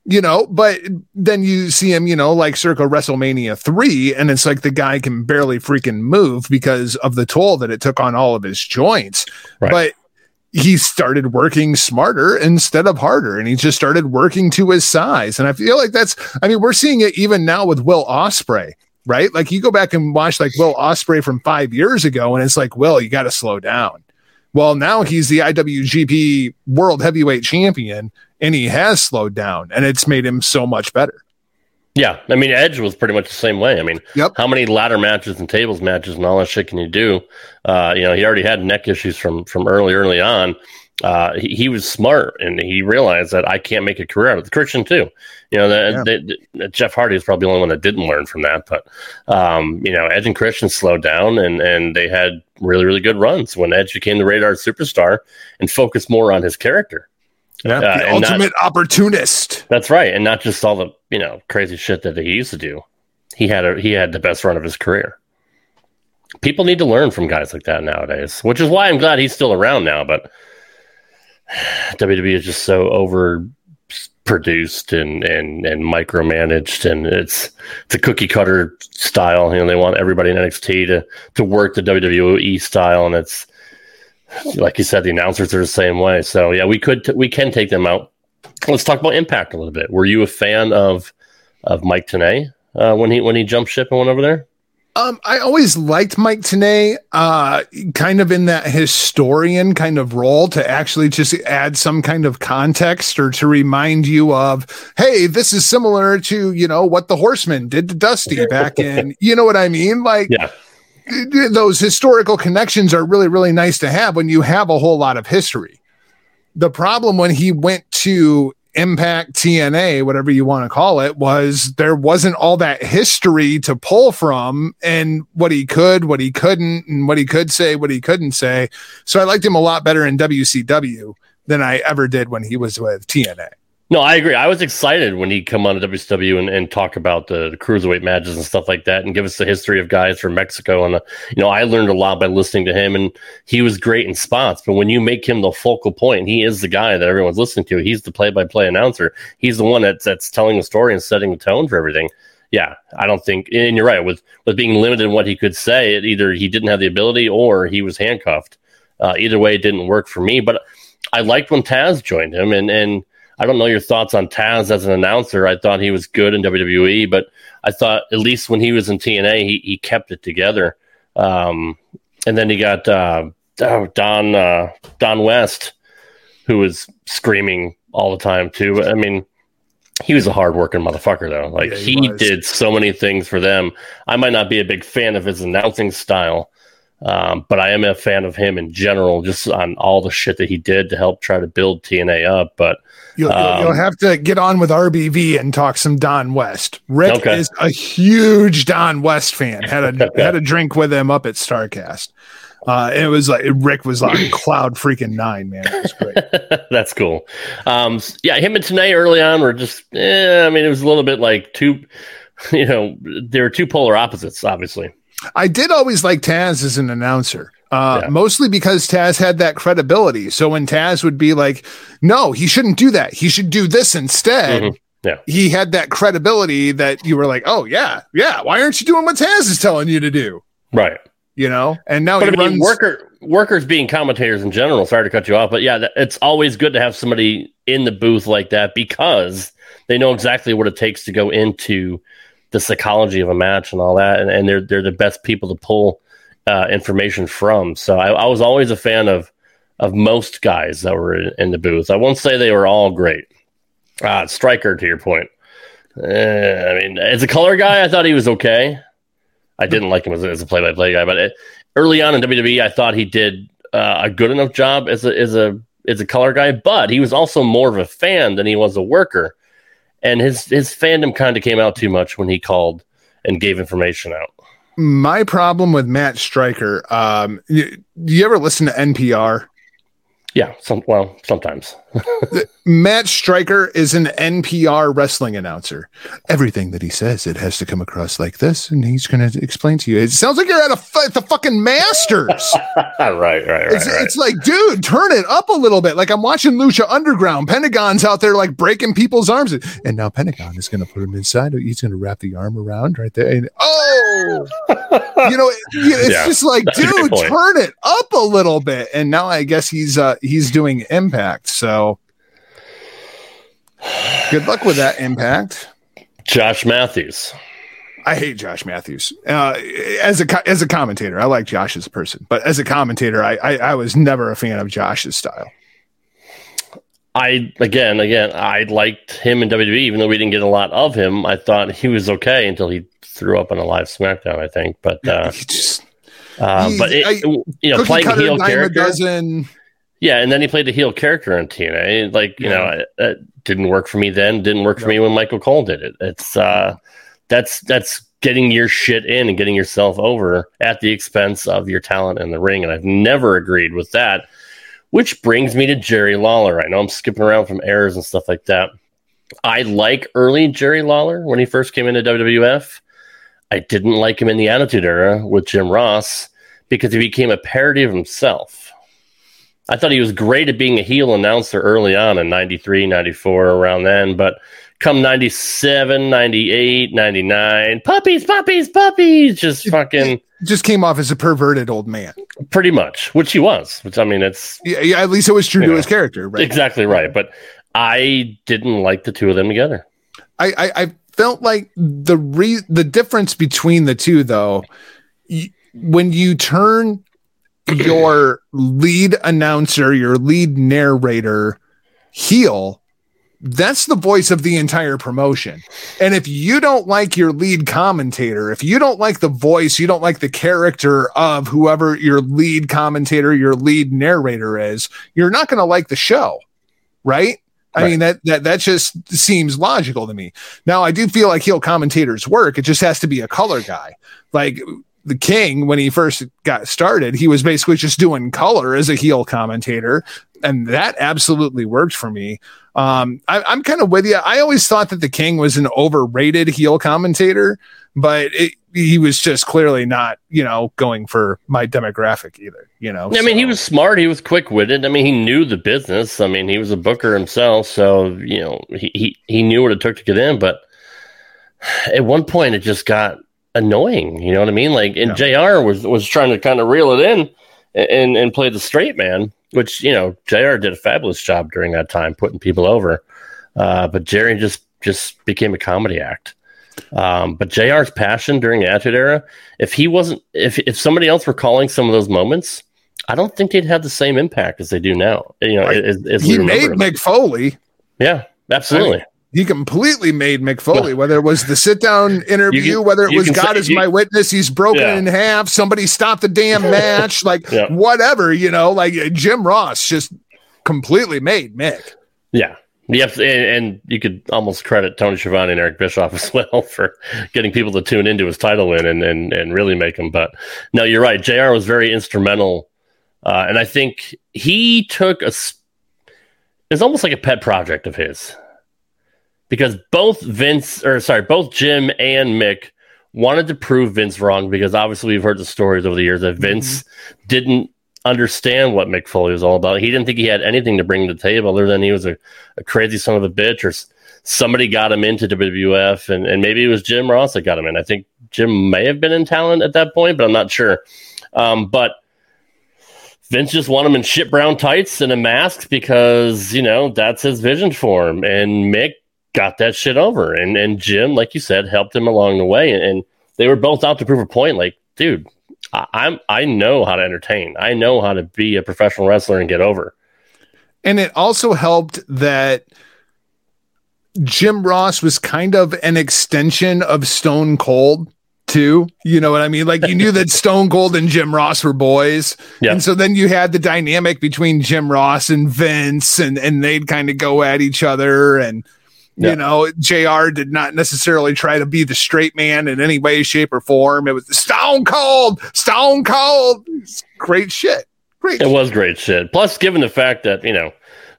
you know, but then you see him, you know, like circa WrestleMania 3, and it's like the guy can barely freaking move because of the toll that it took on all of his joints. Right. But he started working smarter instead of harder, and he just started working to his size. And I feel like that's, I mean, we're seeing it even now with Will Ospreay right? Like you go back and watch like Will Ospreay from five years ago, and it's like, Will, you got to slow down. Well, now he's the IWGP World Heavyweight Champion and he has slowed down and it's made him so much better. Yeah, I mean Edge was pretty much the same way. I mean, yep. how many ladder matches and tables matches and all that shit can you do? Uh, you know, he already had neck issues from from early early on. Uh, he, he, was smart and he realized that I can't make a career out of it. Christian too. You know, the, yeah. the, the, Jeff Hardy is probably the only one that didn't learn from that. But um, you know, Edge and Christian slowed down and and they had really really good runs when Edge became the Rated-R Superstar and focused more on his character. Yeah, uh, the ultimate not, opportunist. That's right, and not just all the you know crazy shit that he used to do. He had a he had the best run of his career. People need to learn from guys like that nowadays, which is why I'm glad he's still around now. But WWE is just so over produced and and and micromanaged and it's it's a cookie cutter style you know they want everybody in NXT to to work the WWE style and it's like you said, the announcers are the same way. So yeah, we could t- we can take them out. Let's talk about Impact a little bit. Were you a fan of of Mike Tenay uh, when he when he jumped ship and went over there? Um, I always liked Mike Tenay, uh, kind of in that historian kind of role to actually just add some kind of context or to remind you of, hey, this is similar to, you know, what the horseman did to Dusty back in, you know what I mean? Like, Yeah. Those historical connections are really, really nice to have when you have a whole lot of history. The problem when he went to Impact TNA, whatever you want to call it, was there wasn't all that history to pull from and what he could, what he couldn't, and what he could say, what he couldn't say. So I liked him a lot better in WCW than I ever did when he was with TNA. No, I agree. I was excited when he come on to WCW and, and talk about the, the cruiserweight matches and stuff like that, and give us the history of guys from Mexico. And uh, you know, I learned a lot by listening to him, and he was great in spots. But when you make him the focal point, he is the guy that everyone's listening to. He's the play-by-play announcer. He's the one that's that's telling the story and setting the tone for everything. Yeah, I don't think, and you're right with with being limited in what he could say. It either he didn't have the ability or he was handcuffed. Uh, either way, it didn't work for me. But I liked when Taz joined him, and and I don't know your thoughts on Taz as an announcer. I thought he was good in WWE, but I thought at least when he was in TNA, he, he kept it together. Um, and then he got uh, oh, Don uh, Don West, who was screaming all the time too. I mean, he was a hardworking motherfucker though. Like Yeah, he he, did so many things for them. I might not be a big fan of his announcing style. Um, but I am a fan of him in general, just on all the shit that he did to help try to build TNA up. But You'll, you'll- Um, you'll have to get on with RBV and talk some Don West. Rick Okay. is a huge Don West fan. Had a had a drink with him up at Starcast. Uh, it was like Rick was like cloud freaking nine, man. It was great. That's cool. Um, yeah, him and Tenay early on were just, eh, I mean, it was a little bit like two, you know, there were two polar opposites, obviously. I did always like Taz as an announcer. Uh, Yeah. mostly because Taz had that credibility. So when Taz would be like, no, he shouldn't do that. He should do this instead. Mhm. Yeah. He had that credibility that you were like, oh, yeah, yeah. Why aren't you doing what Taz is telling you to do? Right. You know? And now But I he mean, runs. worker workers being commentators in general. Sorry to cut you off, but yeah, it's always good to have somebody in the booth like that because they know exactly what it takes to go into the psychology of a match and all that, and, and they're they're the best people to pull uh, information from. So I, I was always a fan of of most guys that were in, in the booth. I won't say they were all great. Uh, Striker, to your point. Eh, I mean, as a color guy, I thought he was okay. I didn't like him as a, as a play-by-play guy, but it, early on in WWE, I thought he did uh, a good enough job as a as a as a color guy. But he was also more of a fan than he was a worker, and his his fandom kind of came out too much when he called and gave information out. My problem with Matt Striker, um, you, you ever listen to NPR? Yeah, some well sometimes. Matt Striker is an NPR wrestling announcer. Everything that he says, it has to come across like this, and he's going to explain to you. It sounds like you're at a f- the fucking Masters. right, right, right, it's, right. it's like, dude, turn it up a little bit. Like I'm watching Lucha Underground. Pentagon's out there like breaking people's arms, and now Pentagon is going to put him inside. He's going to wrap the arm around right there. And oh, you know, it- it's Yeah, just like, that's a good dude, turn it up a little bit. And now I guess he's uh he's doing Impact. So good luck with that Impact. Josh Matthews. I hate Josh Matthews uh, as a as a commentator. I like Josh as a person, but as a commentator, I, I I was never a fan of Josh's style. I again, again, I liked him in WWE, even though we didn't get a lot of him. I thought he was okay until he threw up on a live SmackDown. I think, but uh, he just uh, but it, I- you know, playing heel dime a dozen. Yeah, and then he played a heel character in TNA. Like you Yeah. know, it, it didn't work for me then. Didn't work for me when Michael Cole did it. It's uh, that's that's getting your shit in and getting yourself over at the expense of your talent in the ring. And I've never agreed with that. Which brings me to Jerry Lawler. I know I'm skipping around from errors and stuff like that. I like early Jerry Lawler when he first came into WWF. I didn't like him in the Attitude Era with Jim Ross because he became a parody of himself. I thought he was great at being a heel announcer early on in 93, 94, around then. But come 97, 98, 99, puppies, puppies, puppies, just fucking Just came off as a perverted old man. pretty much, which he was, which I mean, it's Yeah, yeah at least it was true to Yeah. his character. Right? exactly right. But I didn't like the two of them together. I, I I felt like the re- the difference between the two though y- when you turn your lead announcer, your lead narrator heel, that's the voice of the entire promotion. And if you don't like your lead commentator, if you don't like the voice, you don't like the character of whoever your lead commentator, your lead narrator is, you're not going to like the show, right? I Right. mean that that that just seems logical to me. Now I do feel like heel commentators work. It just has to be a color guy. Like the King when he first got started, he was basically just doing color as a heel commentator, and that absolutely worked for me. Um, I, I'm kind of with you. I always thought that the King was an overrated heel commentator, but it, he was just clearly not, you know, going for my demographic either. You know, I mean, he was smart. He was quick witted. I mean, he knew the business. I mean, he was a booker himself, so you know, he, he he knew what it took to get in. But at one point, it just got annoying. You know what I mean? Like, and JR was was trying to kind of reel it in and and play the straight man, which you know, JR did a fabulous job during that time, putting people over. Uh, but Jerry just just became a comedy act. Um, but JR's passion during the Attitude Era, if he wasn't, if if somebody else were calling some of those moments, I don't think they'd have the same impact as they do now. You know, Right. as, as he made them. Mick Foley. yeah, absolutely. He completely made Mick Foley, whether it was the sit down interview, can- whether it was God say- is you- my witness, he's broken Yeah. in half, somebody stopped the damn match, like Yeah. whatever, you know, like Jim Ross just completely made Mick. Yeah. Yep, and, and you could almost credit Tony Schiavone and Eric Bischoff as well for getting people to tune into his title win and and, and really make him. But no, you're right. JR was very instrumental, uh, and I think he took a. It's almost like a pet project of his, because both Vince or sorry, both Jim and Mick wanted to prove Vince wrong because obviously we've heard the stories over the years that Vince didn't understand what Mick Foley was all about. He didn't think he had anything to bring to the table other than he was a, a crazy son of a bitch or somebody got him into WWF and, and maybe it was Jim Ross that got him in. I think Jim may have been in talent at that point, but I'm not sure. Um, but Vince just wanted him in shit brown tights and a mask because, you know, that's his vision for him. And Mick got that shit over. And and Jim, like you said, helped him along the way. And, and they were both out to prove a point. Like, dude, I, I'm I know how to entertain. I know how to be a professional wrestler and get over. And it also helped that Jim Ross was kind of an extension of Stone Cold too. You know what I mean? Like you knew that Stone Cold and Jim Ross were boys. Yeah. And so then you had the dynamic between Jim Ross and Vince and and they'd kind of go at each other and Yeah. you know, JR did not necessarily try to be the straight man in any way, shape, or form. It was Stone Cold, Stone Cold. Great shit. Great. It was great shit. Plus, given the fact that you know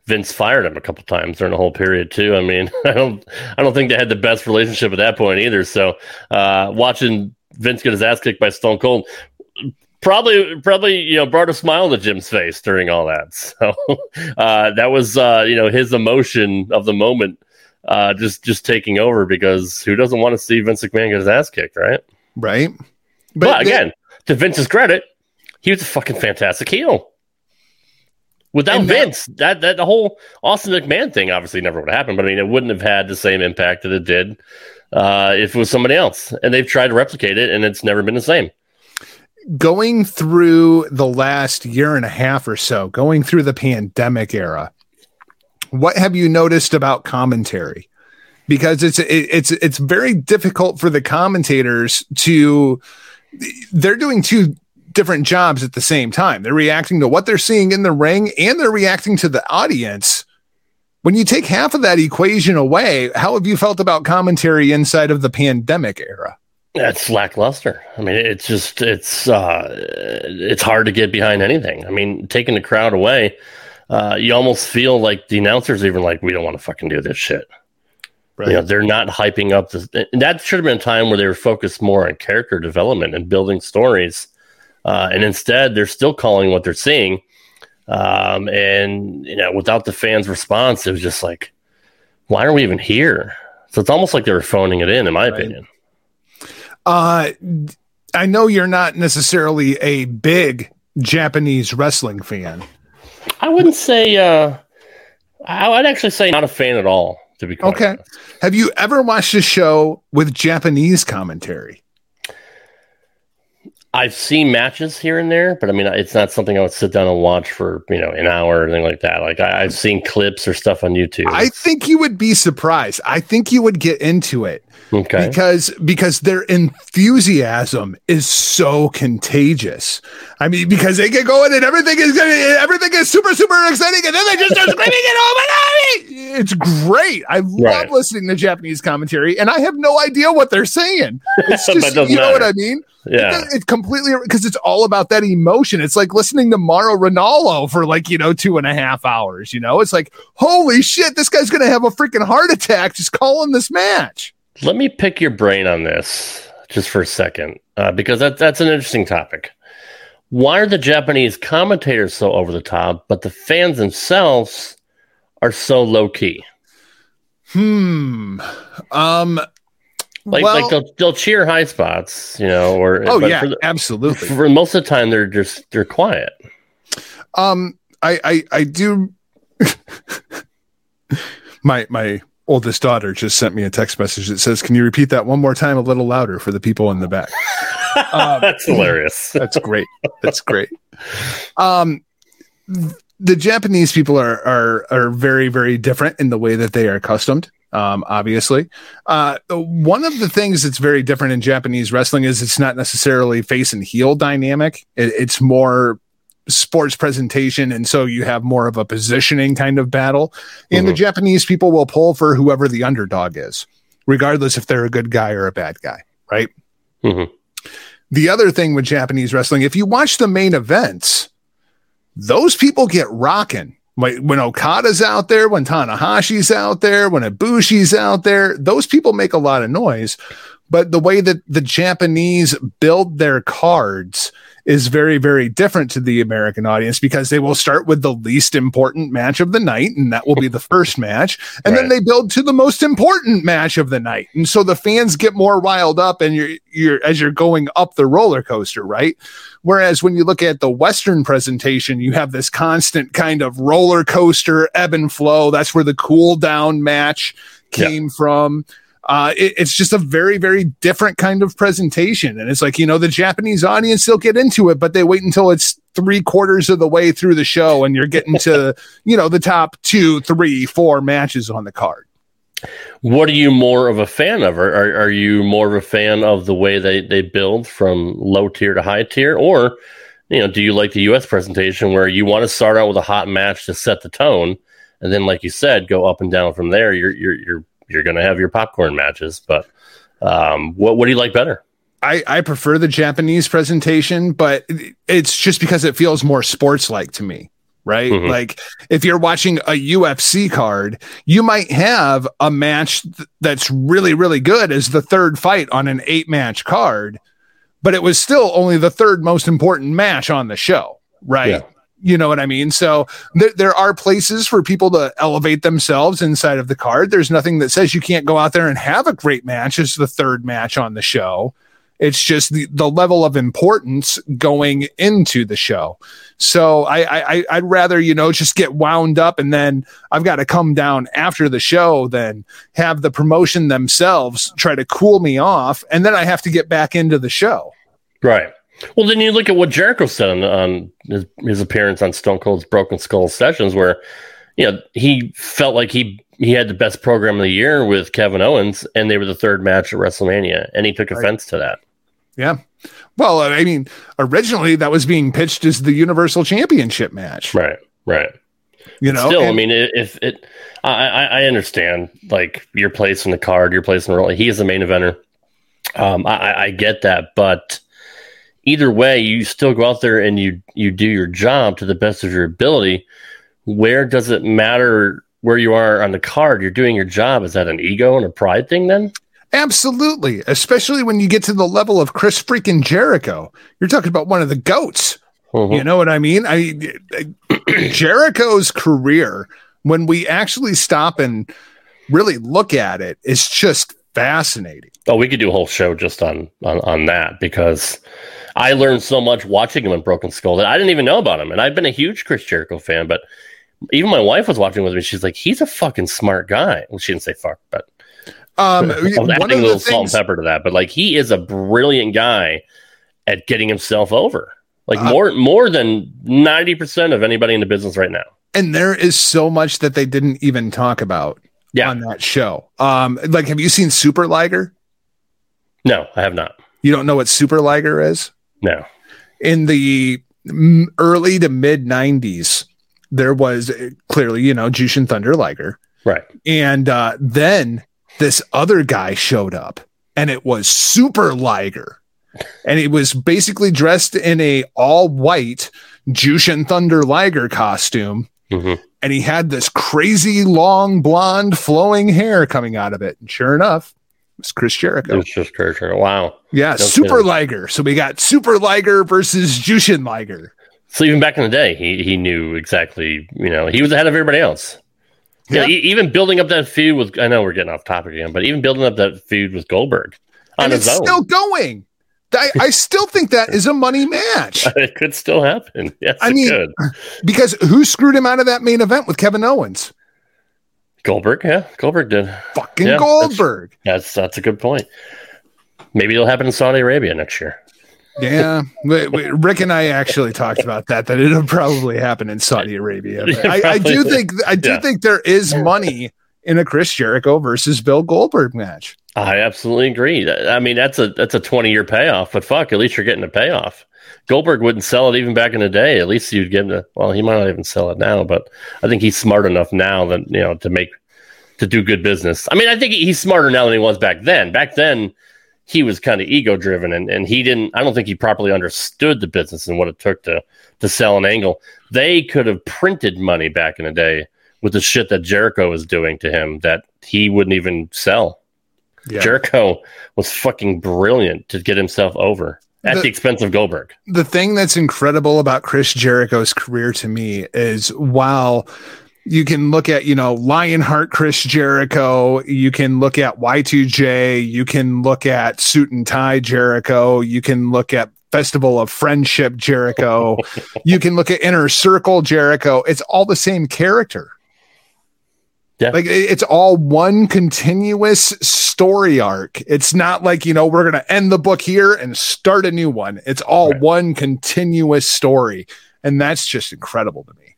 Vince fired him a couple times during the whole period too. I mean, I don't, I don't think they had the best relationship at that point either. So, uh, watching Vince get his ass kicked by Stone Cold probably, probably, you know, brought a smile to Jim's face during all that. So, uh, that was, uh, you know, his emotion of the moment, uh, just, just taking over because who doesn't want to see Vince McMahon get his ass kicked, right? right. But, they- again, to Vince's credit, he was a fucking fantastic heel. Without And Vince, that, that the whole Austin McMahon thing obviously never would have happened. But I mean, it wouldn't have had the same impact that it did uh, if it was somebody else. And they've tried to replicate it, and it's never been the same. going through the last year and a half or so, going through the pandemic era, what have you noticed about commentary? Because it's it, it's it's very difficult for the commentators to they're doing two different jobs at the same time. They're reacting to what they're seeing in the ring and they're reacting to the audience. When you take half of that equation away, how have you felt about commentary inside of the pandemic era? It's lackluster. I mean, it's just it's uh, it's hard to get behind anything. I mean, taking the crowd away, uh, you almost feel like the announcers even like we don't want to fucking do this shit. You know, they're not hyping up the. And that should have been a time where they were focused more on character development and building stories, uh, and instead they're still calling what they're seeing. Um, and you know, without the fans' response, it was just like, why are we even here? So it's almost like they were phoning it in, in my Right. opinion. Uh, I know you're not necessarily a big Japanese wrestling fan. I wouldn't say. Uh, I would actually say not a fan at all. To be quite Okay. honest. Have you ever watched a show with Japanese commentary? I've seen matches here and there, but I mean, it's not something I would sit down and watch for you know an hour or anything like that. Like I, I've seen clips or stuff on YouTube. I think you would be surprised. I think you would get into it okay, because because their enthusiasm is so contagious. I mean, because they get going and everything is gonna, everything is super super exciting, and then they just start screaming and oh my god, it's great. I love Right. listening to Japanese commentary, and I have no idea what they're saying. It's just you know what. I mean. yeah, It's completely because it's all about that emotion. It's like listening to Mauro Ranallo for like, you know, two and a half hours. You know, it's like, holy shit, this guy's going to have a freaking heart attack just calling this match. Let me pick your brain on this just for a second, uh, because that, that's an interesting topic. Why are the Japanese commentators so over the top, but the fans themselves are so low key? Hmm. Um, Like, well, like they'll, they'll cheer high spots, you know, or oh yeah, for, the- absolutely. for most of the time they're just they're quiet. Um, I, I, I do. my, my oldest daughter just sent me a text message that says, "Can you repeat that one more time, a little louder for the people in the back?" Um, That's hilarious. That's great. That's great. Um, the Japanese people are are are very very different in the way that they are accustomed. Um, obviously, uh, one of the things that's very different in Japanese wrestling is it's not necessarily face and heel dynamic. It, it's more sports presentation, and so you have more of a positioning kind of battle. And the Mhm. Japanese people will pull for whoever the underdog is, regardless if they're a good guy or a bad guy, right? Mhm. The other thing with Japanese wrestling, if you watch the main events, those people get rocking. Like when Okada's out there, when Tanahashi's out there, when Ibushi's out there, those people make a lot of noise. But the way that the Japanese build their cards is very, very different to the American audience because they will start with the least important match of the night, and that will be the first match. And then they build to the most important match of the night. And so the fans get more riled up and you're you're as you're going up the roller coaster, right? Whereas when you look at the Western presentation, you have this constant kind of roller coaster ebb and flow. That's where the cool down match came from. Uh, it- it's just a very, very different kind of presentation. And it's like, you know, the Japanese audience, they'll get into it, but they wait until it's three quarters of the way through the show and you're getting to, you know, the top two, three, four matches on the card. What are you more of a fan of? Are, are, are you more of a fan of the way they, they build from low tier to high tier? Or, you know, do you like the US presentation where you want to start out with a hot match to set the tone? And then, like you said, go up and down from there. You're, you're, you're, you're going to have your popcorn matches. But um, what, what do you like better? I, I prefer the Japanese presentation, but it's just because it feels more sports like to me, right? Mhm. Like if you're watching a UFC card, you might have a match th- that's really, really good as the third fight on an eight match card, but it was still only the third most important match on the show, right? Yeah. You know what I mean? So there, there are places for people to elevate themselves inside of the card. There's nothing that says you can't go out there and have a great match as the third match on the show. It's just the, the level of importance going into the show. So I, I I'd rather you know just get wound up and then I've got to come down after the show than have the promotion themselves try to cool me off and then I have to get back into the show. Right. Well, then you look at what Jericho said on, on his, his appearance on Stone Cold's Broken Skull sessions, where you know he felt like he he had the best program of the year with Kevin Owens, and they were the third match at WrestleMania, and he took Right. offense to that. Yeah. Well, I mean, originally that was being pitched as the Universal Championship match. Right. Right. You know, Still, I mean, i- if it, I, I I understand like your place in the card, your place in the role. He is the main eventer. Um, I- I get that, but either way, you still go out there and you you do your job to the best of your ability. Where does it matter where you are on the card? You're doing your job. Is that an ego and a pride thing then? Absolutely, especially when you get to the level of Chris freaking Jericho. You're talking about one of the goats. Mhm. You know what I mean? I, I Jericho's career, when we actually stop and really look at it, is just fascinating. Oh, we could do a whole show just on on, on that because I learned so much watching him in Broken Skull that I didn't even know about him, and I've been a huge Chris Jericho fan, but even my wife was watching with me. She's like, he's a fucking smart guy. Well, she didn't say fuck, but Um, I was adding a little salt and pepper to that. But like, he is a brilliant guy at getting himself over. Like Uh, more more than ninety percent of anybody in the business right now. and there is so much that they didn't even talk about Yeah. on that show. Um, like, have you seen Super Liger? No, I have not. You don't know what Super Liger is? No. in the early to mid 90s there was uh, clearly you know jushin thunder liger. Right. and uh, then this other guy showed up and it was super liger. And he was basically dressed in a all white jushin thunder liger costume. Hmm and he had this crazy long blonde flowing hair coming out of it. And sure enough it was chris jericho It's just crazy. Wow. yeah No super kidding. liger so we got super liger versus jushin liger So even back in the day, he he knew exactly. You know, he was ahead of everybody else. Yeah. Yeah. even building up that feud with. I know we're getting off topic again, but even building up that feud with Goldberg on and his it's own, still going. I, I still think that is a money match it could still happen. Yes, I it mean- could. because who screwed him out of that main event with Kevin Owens? Goldberg, yeah, Goldberg did. Fucking Yeah, Goldberg. That's that's a good point. Maybe it'll happen in Saudi Arabia next year. Yeah, we, we- Rick and I actually talked about that. That it'll probably happen in Saudi Arabia. I, I do think I do Yeah. think there is money in a Chris Jericho versus Bill Goldberg match. I absolutely agree. I mean, that's a that's a twenty year payoff, but fuck, at least you're getting a payoff. Goldberg wouldn't sell it even back in the day. At least you'd give him the well, he might not even sell it now, but I think he's smart enough now that you know to make to do good business. I mean, I think he's smarter now than he was back then. Back then, he was kind of ego driven, and and he didn't. I don't think he properly understood the business and what it took to to sell an angle. They could have printed money back in the day with the shit that Jericho was doing to him that he wouldn't even sell. Yeah. Jericho was fucking brilliant to get himself over at The- the, expense of Goldberg. the thing that's incredible about Chris Jericho's career to me is while you can look at, you know, Lionheart Chris Jericho, you can look at Y2J, you can look at Suit and Tie Jericho, you can look at Festival of Friendship Jericho, you can look at Inner Circle Jericho. It's all the same character. Yeah. Like it's all one continuous story arc. It's not like, you know, we're going to end the book here and start a new one. It's all Right. one continuous story. And that's just incredible to me.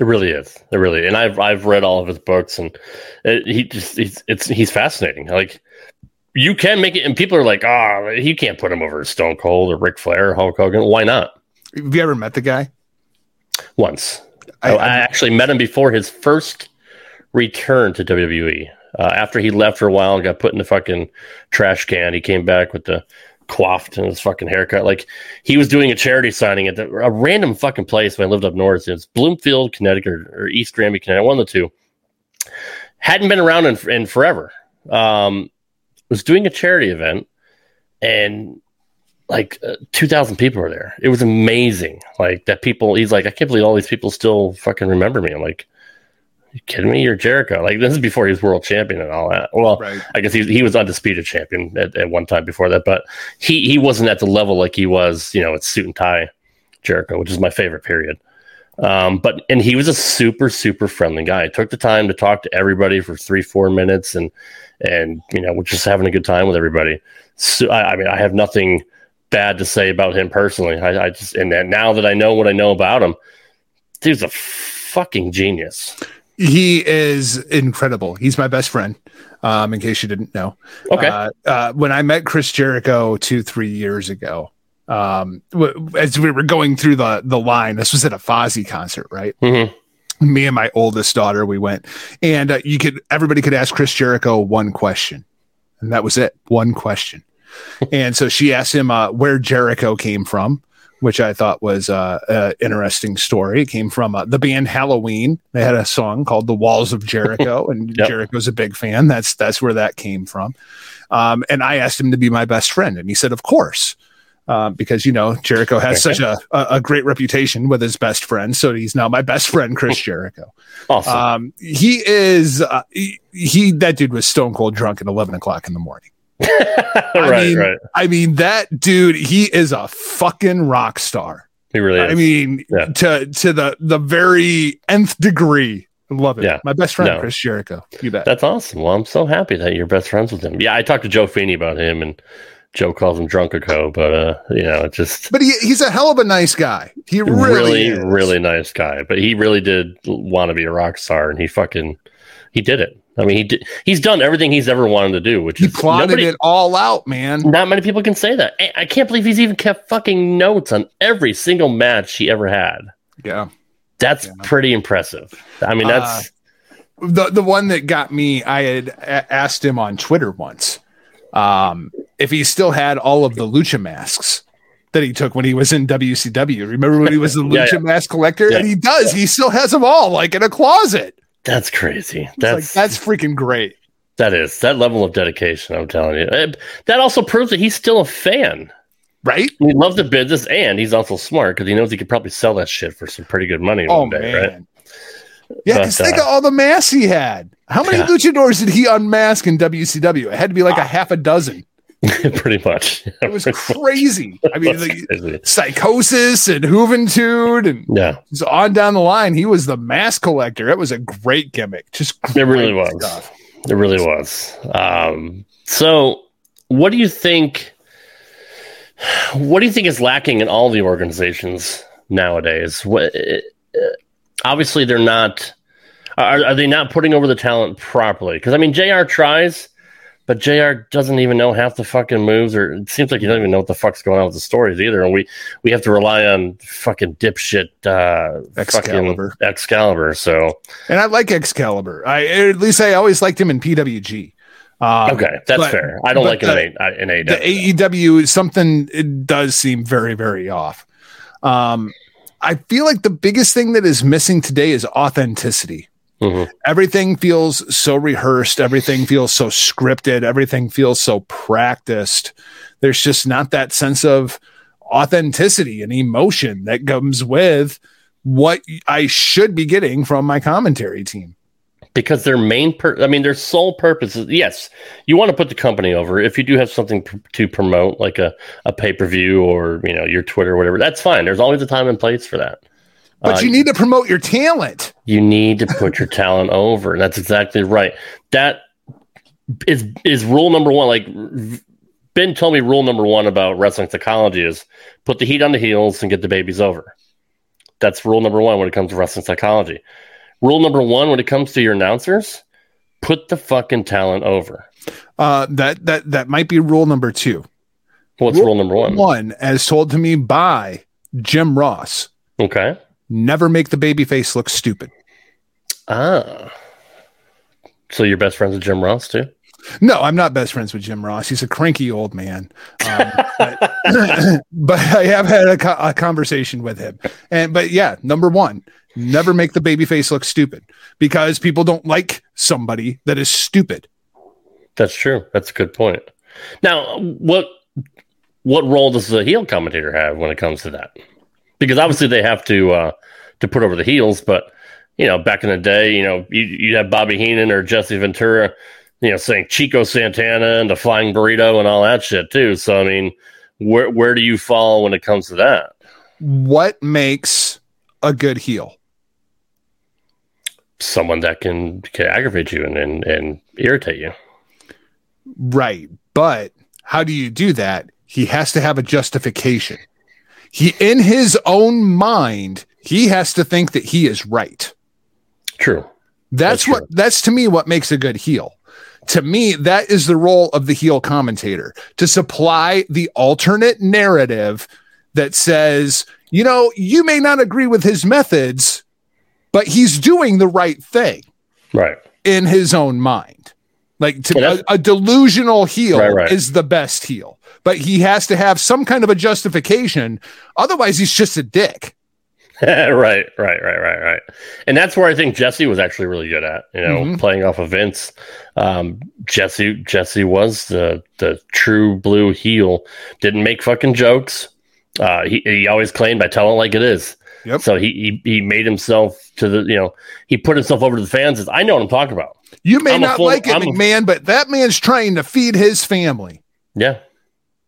It really is. It really, Is. and I've I've read all of his books, and it, he just he's it's he's fascinating. Like you can make it, and people are like, "Ah, you can't put him over Stone Cold or Ric Flair or Hulk Hogan." Why not? Have you ever met the guy? Once I- I, I actually met him before his first return to WWE. Uh, after he left for a while and got put in the fucking trash can, he came back with the coiffed and his fucking haircut. Like he was doing a charity signing at the, a random fucking place when I lived up north. It's Bloomfield, Connecticut, or East Granby, Connecticut, one of the two. Hadn't been around in, in forever. Um, was doing a charity event and like uh, 2000 people were there it was amazing like that people he's like i can't believe all these people still fucking remember me i'm like you kidding me you're jericho like this is before he was world champion and all that well Right. i guess he, he was undisputed champion at, at one time before that but he he wasn't at the level like he was you know at suit and tie jericho which is my favorite period um, but and he was a super super friendly guy. Took the time to talk to everybody for three four minutes, and and you know we're just having a good time with everybody. So I, I mean I have nothing bad to say about him personally. I, I just and now that I know what I know about him, dude's a fucking genius. He is incredible. He's my best friend. Um, in case you didn't know. Okay, Uh, uh, when I met Chris Jericho two, three years ago, um, w- as we were going through the the line, this was at a Fozzy concert, right? Mhm. Me and my oldest daughter, we went, and uh, you could everybody could ask Chris Jericho one question, and that was it, one question. and so she asked him uh, where Jericho came from, which I thought was uh, an interesting story. It came from uh, the band Helloween. They had a song called "The Walls of Jericho," and Yep. Jericho's a big fan. That's that's where that came from. Um, and I asked him to be my best friend, and he said, "Of course." Um, because you know Jericho has such a, a a great reputation with his best friend, so he's now my best friend, Chris Jericho. awesome. Um, he is uh, he, he that dude was stone cold drunk at eleven o'clock in the morning. I right, mean, right. I mean that dude, he is a fucking rock star. He really is. I mean, Yeah. to to the the very nth degree. I love it. Yeah. My best friend, No. Chris Jericho. You bet. That's awesome. Well, I'm so happy that you're best friends with him. Yeah, I talked to Joe Feeney about him, and Joe calls him Drunkico, but uh, you know, just but he, he's a hell of a nice guy. He really, really, really nice guy. But he really did want to be a rock star, and he fucking he did it. I mean, he did. He's done everything he's ever wanted to do, which He is plotted nobody- it all out, man. Not many people can say that. I- can't believe he's even kept fucking notes on every single match he ever had. Yeah. That's Yeah. pretty impressive. I mean, that's the the one that got me i had a- asked him on twitter once um if he still had all of the lucha masks that he took when he was in wcw remember when he was the lucha yeah. mask collector and he does he still has them all like in a closet that's crazy. That's like that's freaking great that is that level of dedication. I'm telling you. That also proves that he's still a fan. right He loves the business, and he's also smart because he knows he could probably sell that shit for some pretty good money oh one day, man right? yeah But, because think uh, of all the masks he had how many Yeah. luchadors did he unmask in wcw it had to be like a half a dozen pretty much. it was crazy i mean the Psicosis and juventud and yeah, So on down the line, he was the mask collector. It was a great gimmick. Just it really great was. stuff. It really was. Um, so, what do you think? What do you think is lacking in all the organizations nowadays? What, uh, obviously, they're not. Are, are they not putting over the talent properly? Because I mean, JR tries, but JR doesn't even know half the fucking moves, or it seems like he doesn't even know what the fuck's going on with the stories either. And we we have to rely on fucking dipshit uh, Excalibur. fucking Excalibur. So And I like Excalibur. I at least I always liked him in PWG. Um, okay, that's but- fair. I don't like him the- in, A- in AEW. The AEW is something. It does seem very very off. Um, I feel like the biggest thing that is missing today is authenticity. Mhm. Everything feels so rehearsed. Everything feels so scripted. Everything feels so practiced. There's just not that sense of authenticity and emotion that comes with what I should be getting from my commentary team. because their main pur- I mean their sole purpose is yes, you want to put the company over. If you do have something to promote like a, a pay-per-view or, you know, your Twitter or whatever, that's fine. There's always a time and place for that. But Uh, you need to promote your talent. you need to put your talent over. And that's exactly right. That is is rule number 1 like Ben told me rule number 1 about wrestling psychology is put the heat on the heels and get the babies over. That's rule number 1 when it comes to wrestling psychology. Rule number 1 when it comes to your announcers, put the fucking talent over. Uh, that that that might be rule number two. What's rule, number 1? One, as told to me by Jim Ross, Okay. Never make the baby face look stupid. Ah. So you're best friends with Jim Ross too? No, I'm not best friends with Jim Ross. He's a cranky old man. Um, but, but I have had a, co- a conversation with him. And but yeah, number one, never make the baby face look stupid because people don't like somebody that is stupid. That's true. That's a good point. Now, what what role does the heel commentator have when it comes to that? Because obviously they have to uh, to put over the heels, but you know, back in the day, you know, you you have Bobby Heenan or Jesse Ventura, you know, saying Chico Santana and the Flying Burrito and all that shit too. So I mean, where where do you fall when it comes to that? What makes a good heel? Someone that can can aggravate you and and, and irritate you. Right. But how do you do that? He has to have a justification. He, in his own mind, he has to think that he is right. True. That's, That's what, true. that's to me what makes a good heel. To me, that is the role of the heel commentator to supply the alternate narrative that says, you know, you may not agree with his methods, but he's doing the right thing Right. in his own mind. Like to, a, a delusional heel Right, right. is the best heel, but he has to have some kind of a justification. Otherwise, he's just a dick. right, right, right, right, right. And that's where I think Jesse was actually really good at, you know, Mhm. playing off of Vince. Um, Jesse, Jesse was the the true blue heel. Didn't make fucking jokes. Uh, he he always claimed I tell it like it is. Yep. So he, he he made himself to the you know he put himself over to the fans. As, I know what I'm talking about. You may I'm not full- like it, I'm a- but that man's trying to feed his family. Yeah,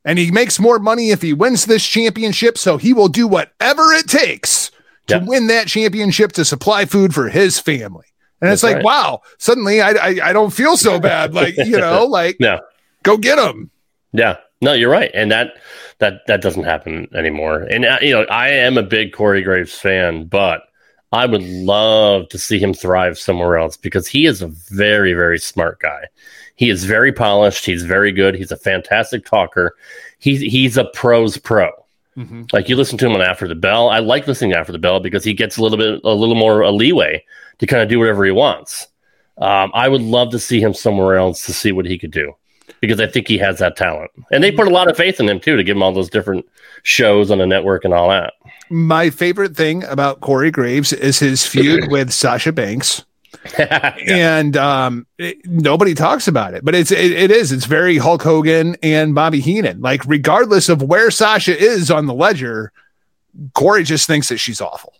and he makes more money if he wins this championship. So he will do whatever it takes to win that championship to supply food for his family. And it's like, right. wow, suddenly I, I I don't feel so bad. Like you know, like Yeah. go get him. Yeah, no, you're right, and that that that doesn't happen anymore. And uh, you know, I am a big Corey Graves fan, but I would love to see him thrive somewhere else because he is a very very smart guy. He is very polished. He's very good. He's a fantastic talker. He's he's a pros pro. Like you listen to him on After the Bell. I like listening to After the Bell because he gets a little bit a little more a leeway to kind of do whatever he wants. Um, I would love to see him somewhere else to see what he could do because I think he has that talent. And they put a lot of faith in him too to give him all those different shows on the network and all that. My favorite thing about Corey Graves is his feud with Sasha Banks. and um, it- nobody talks about it, but it's it, it is it's very Hulk Hogan and Bobby Heenan. Like regardless of where Sasha is on the ledger, Corey just thinks that she's awful,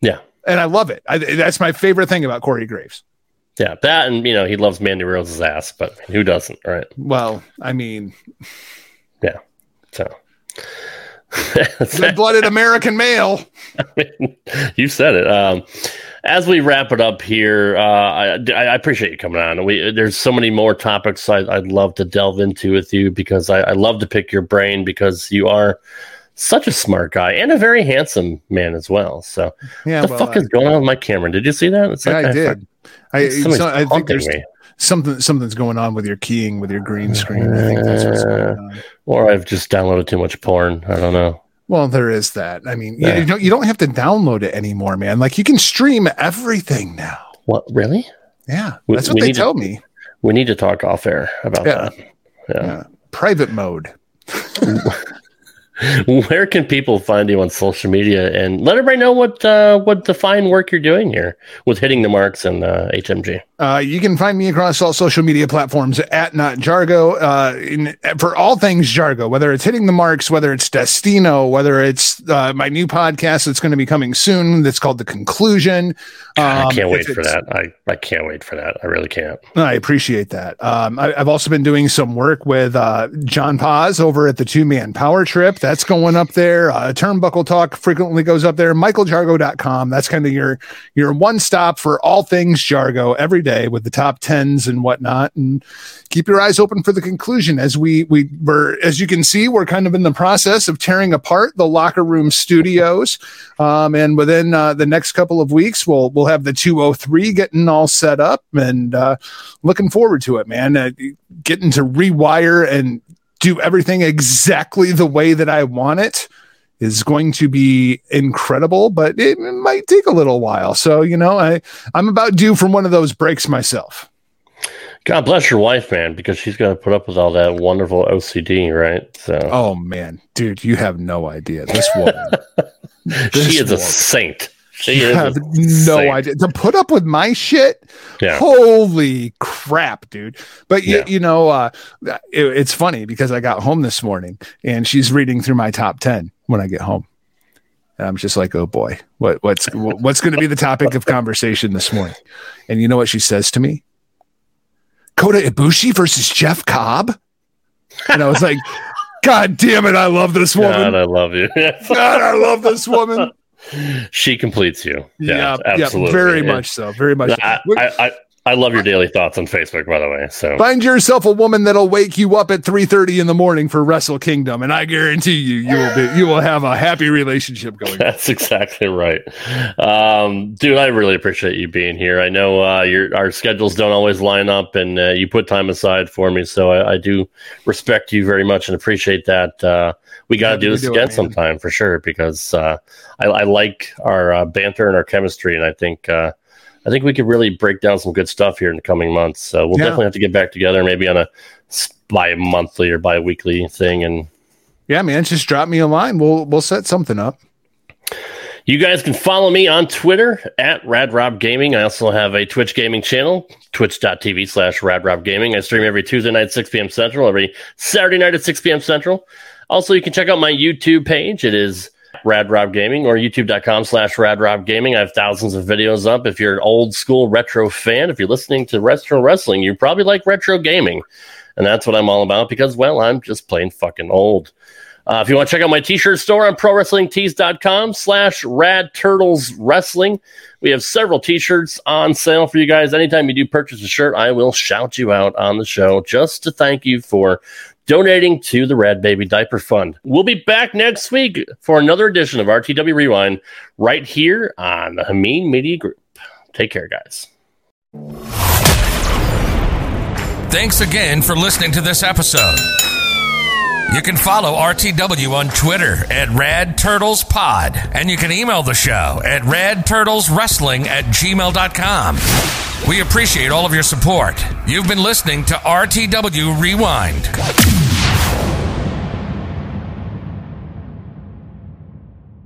Yeah. and I love it. I, that's my favorite thing about Corey Graves. Yeah. That and, you know, he loves Mandy Rose's ass, but who doesn't? Right. Well, I mean, Yeah. So. red blooded American male. you said it. Um, as we wrap it up here, uh, I, I appreciate you coming on. We there's so many more topics I, I'd love to delve into with you because I, I love to pick your brain because you are such a smart guy and a very handsome man as well. So Yeah, the well, fuck I- is going on with my camera? Did you see that? It's Yeah, I like did. I, so- I think there's me. something something's going on with your keying with your green screen. I think that's what's going on. Or I've just downloaded too much porn. I don't know. Well, there is that. I mean, you- Yeah. you, don't you don't have to download it anymore, man. Like you can stream everything now. What really? Yeah, We- that's what they need to- tell me. We need to talk off air about Yeah. that. Yeah. Yeah. Private mode. Where can people find you on social media and let everybody know what uh, what the fine work you're doing here with hitting the marks and uh, HMG? Uh, you can find me across all social media platforms at Not Jargo. Uh, in, for all things Jargo, whether it's hitting the marks, whether it's Destino, whether it's uh, my new podcast that's going to be coming soon. That's called The Conclusion. I Um, can't wait for that. I, I can't wait for that. I really can't. I appreciate that. Um, I, I've also been doing some work with uh, John Paz over at the Two Man Power Trip. That's going up there. Uh, Turnbuckle Talk frequently goes up there. MichaelJargo.com. That's kind of your your one stop for all things Jargo every day with the top tens and whatnot. And keep your eyes open for the conclusion as we we were as you can see we're kind of in the process of tearing apart the locker room studios. Um, and within uh, the next couple of weeks, we'll we'll have the 203 getting all set up and uh, looking forward to it, man. Uh, getting to rewire and do everything exactly the way that I want it is going to be incredible, but it might take a little while. So you know, I I'm about due from one of those breaks myself. God bless your wife, man, because she's got to put up with all that wonderful OCD, right? So Oh man, dude, you have no idea. This woman, this she is a saint. She you is have no saint. idea to put up with my shit. Yeah. Holy crap, dude! But you, Yeah. you know, uh, it- it's funny because I got home this morning and she's reading through my top ten when I get home. And I'm just like, oh boy, what what's what's going to be the topic of conversation this morning? And you know what she says to me? Kota Ibushi versus Jeff Cobb. And I was like, God damn it, I love this woman. God, I love you. God, I love this woman. she completes you. Yeah, yeah, absolutely. very Yeah. much so. Very much. so. I, I, I, love your daily thoughts on Facebook, by the way. So Find yourself a woman that'll wake you up at 3:30 in the morning for Wrestle Kingdom, and I guarantee you, you will be, you will have a happy relationship going. That's exactly right, um, dude. I really appreciate you being here. I know uh, your our schedules don't always line up, and uh, you put time aside for me, so I, I do respect you very much and appreciate that. Uh, we got to do this do again man. sometime for sure because uh, I, I like our uh, banter and our chemistry, and I think. I think we could really break down some good stuff here in the coming months. So we'll Yeah. definitely have to get back together, maybe on a bi-monthly or bi-weekly thing, and Yeah, man, just drop me a line. We'll we'll set something up. You guys can follow me on Twitter at RadRobGaming. I also have a Twitch gaming channel, twitch.tv slash RadRobGaming. I stream every Tuesday night at 6 p.m. Central, every Saturday night at 6 p.m. Central. Also, you can check out my YouTube page. It is Rad Rob Gaming or youtube.com slash Rad Rob Gaming. I have thousands of videos up. If you're an old school retro fan, if you're listening to retro wrestling, you probably like retro gaming. And that's what I'm all about because, well, I'm just plain fucking old. Uh, if you want to check out my t-shirt store on prowrestlingtees.com slash rad turtles wrestling, we have several t-shirts on sale for you guys. Anytime you do purchase a shirt, I will shout you out on the show just to thank you for donating to the Rad Baby Diaper Fund. We'll be back next week for another edition of RTW Rewind right here on the Hameen Media Group. Take care, guys. Thanks again for listening to this episode. You can follow RTW on Twitter at Rad Turtles Pod, and you can email the show at radturtleswrestling at gmail.com. We appreciate all of your support. You've been listening to RTW Rewind.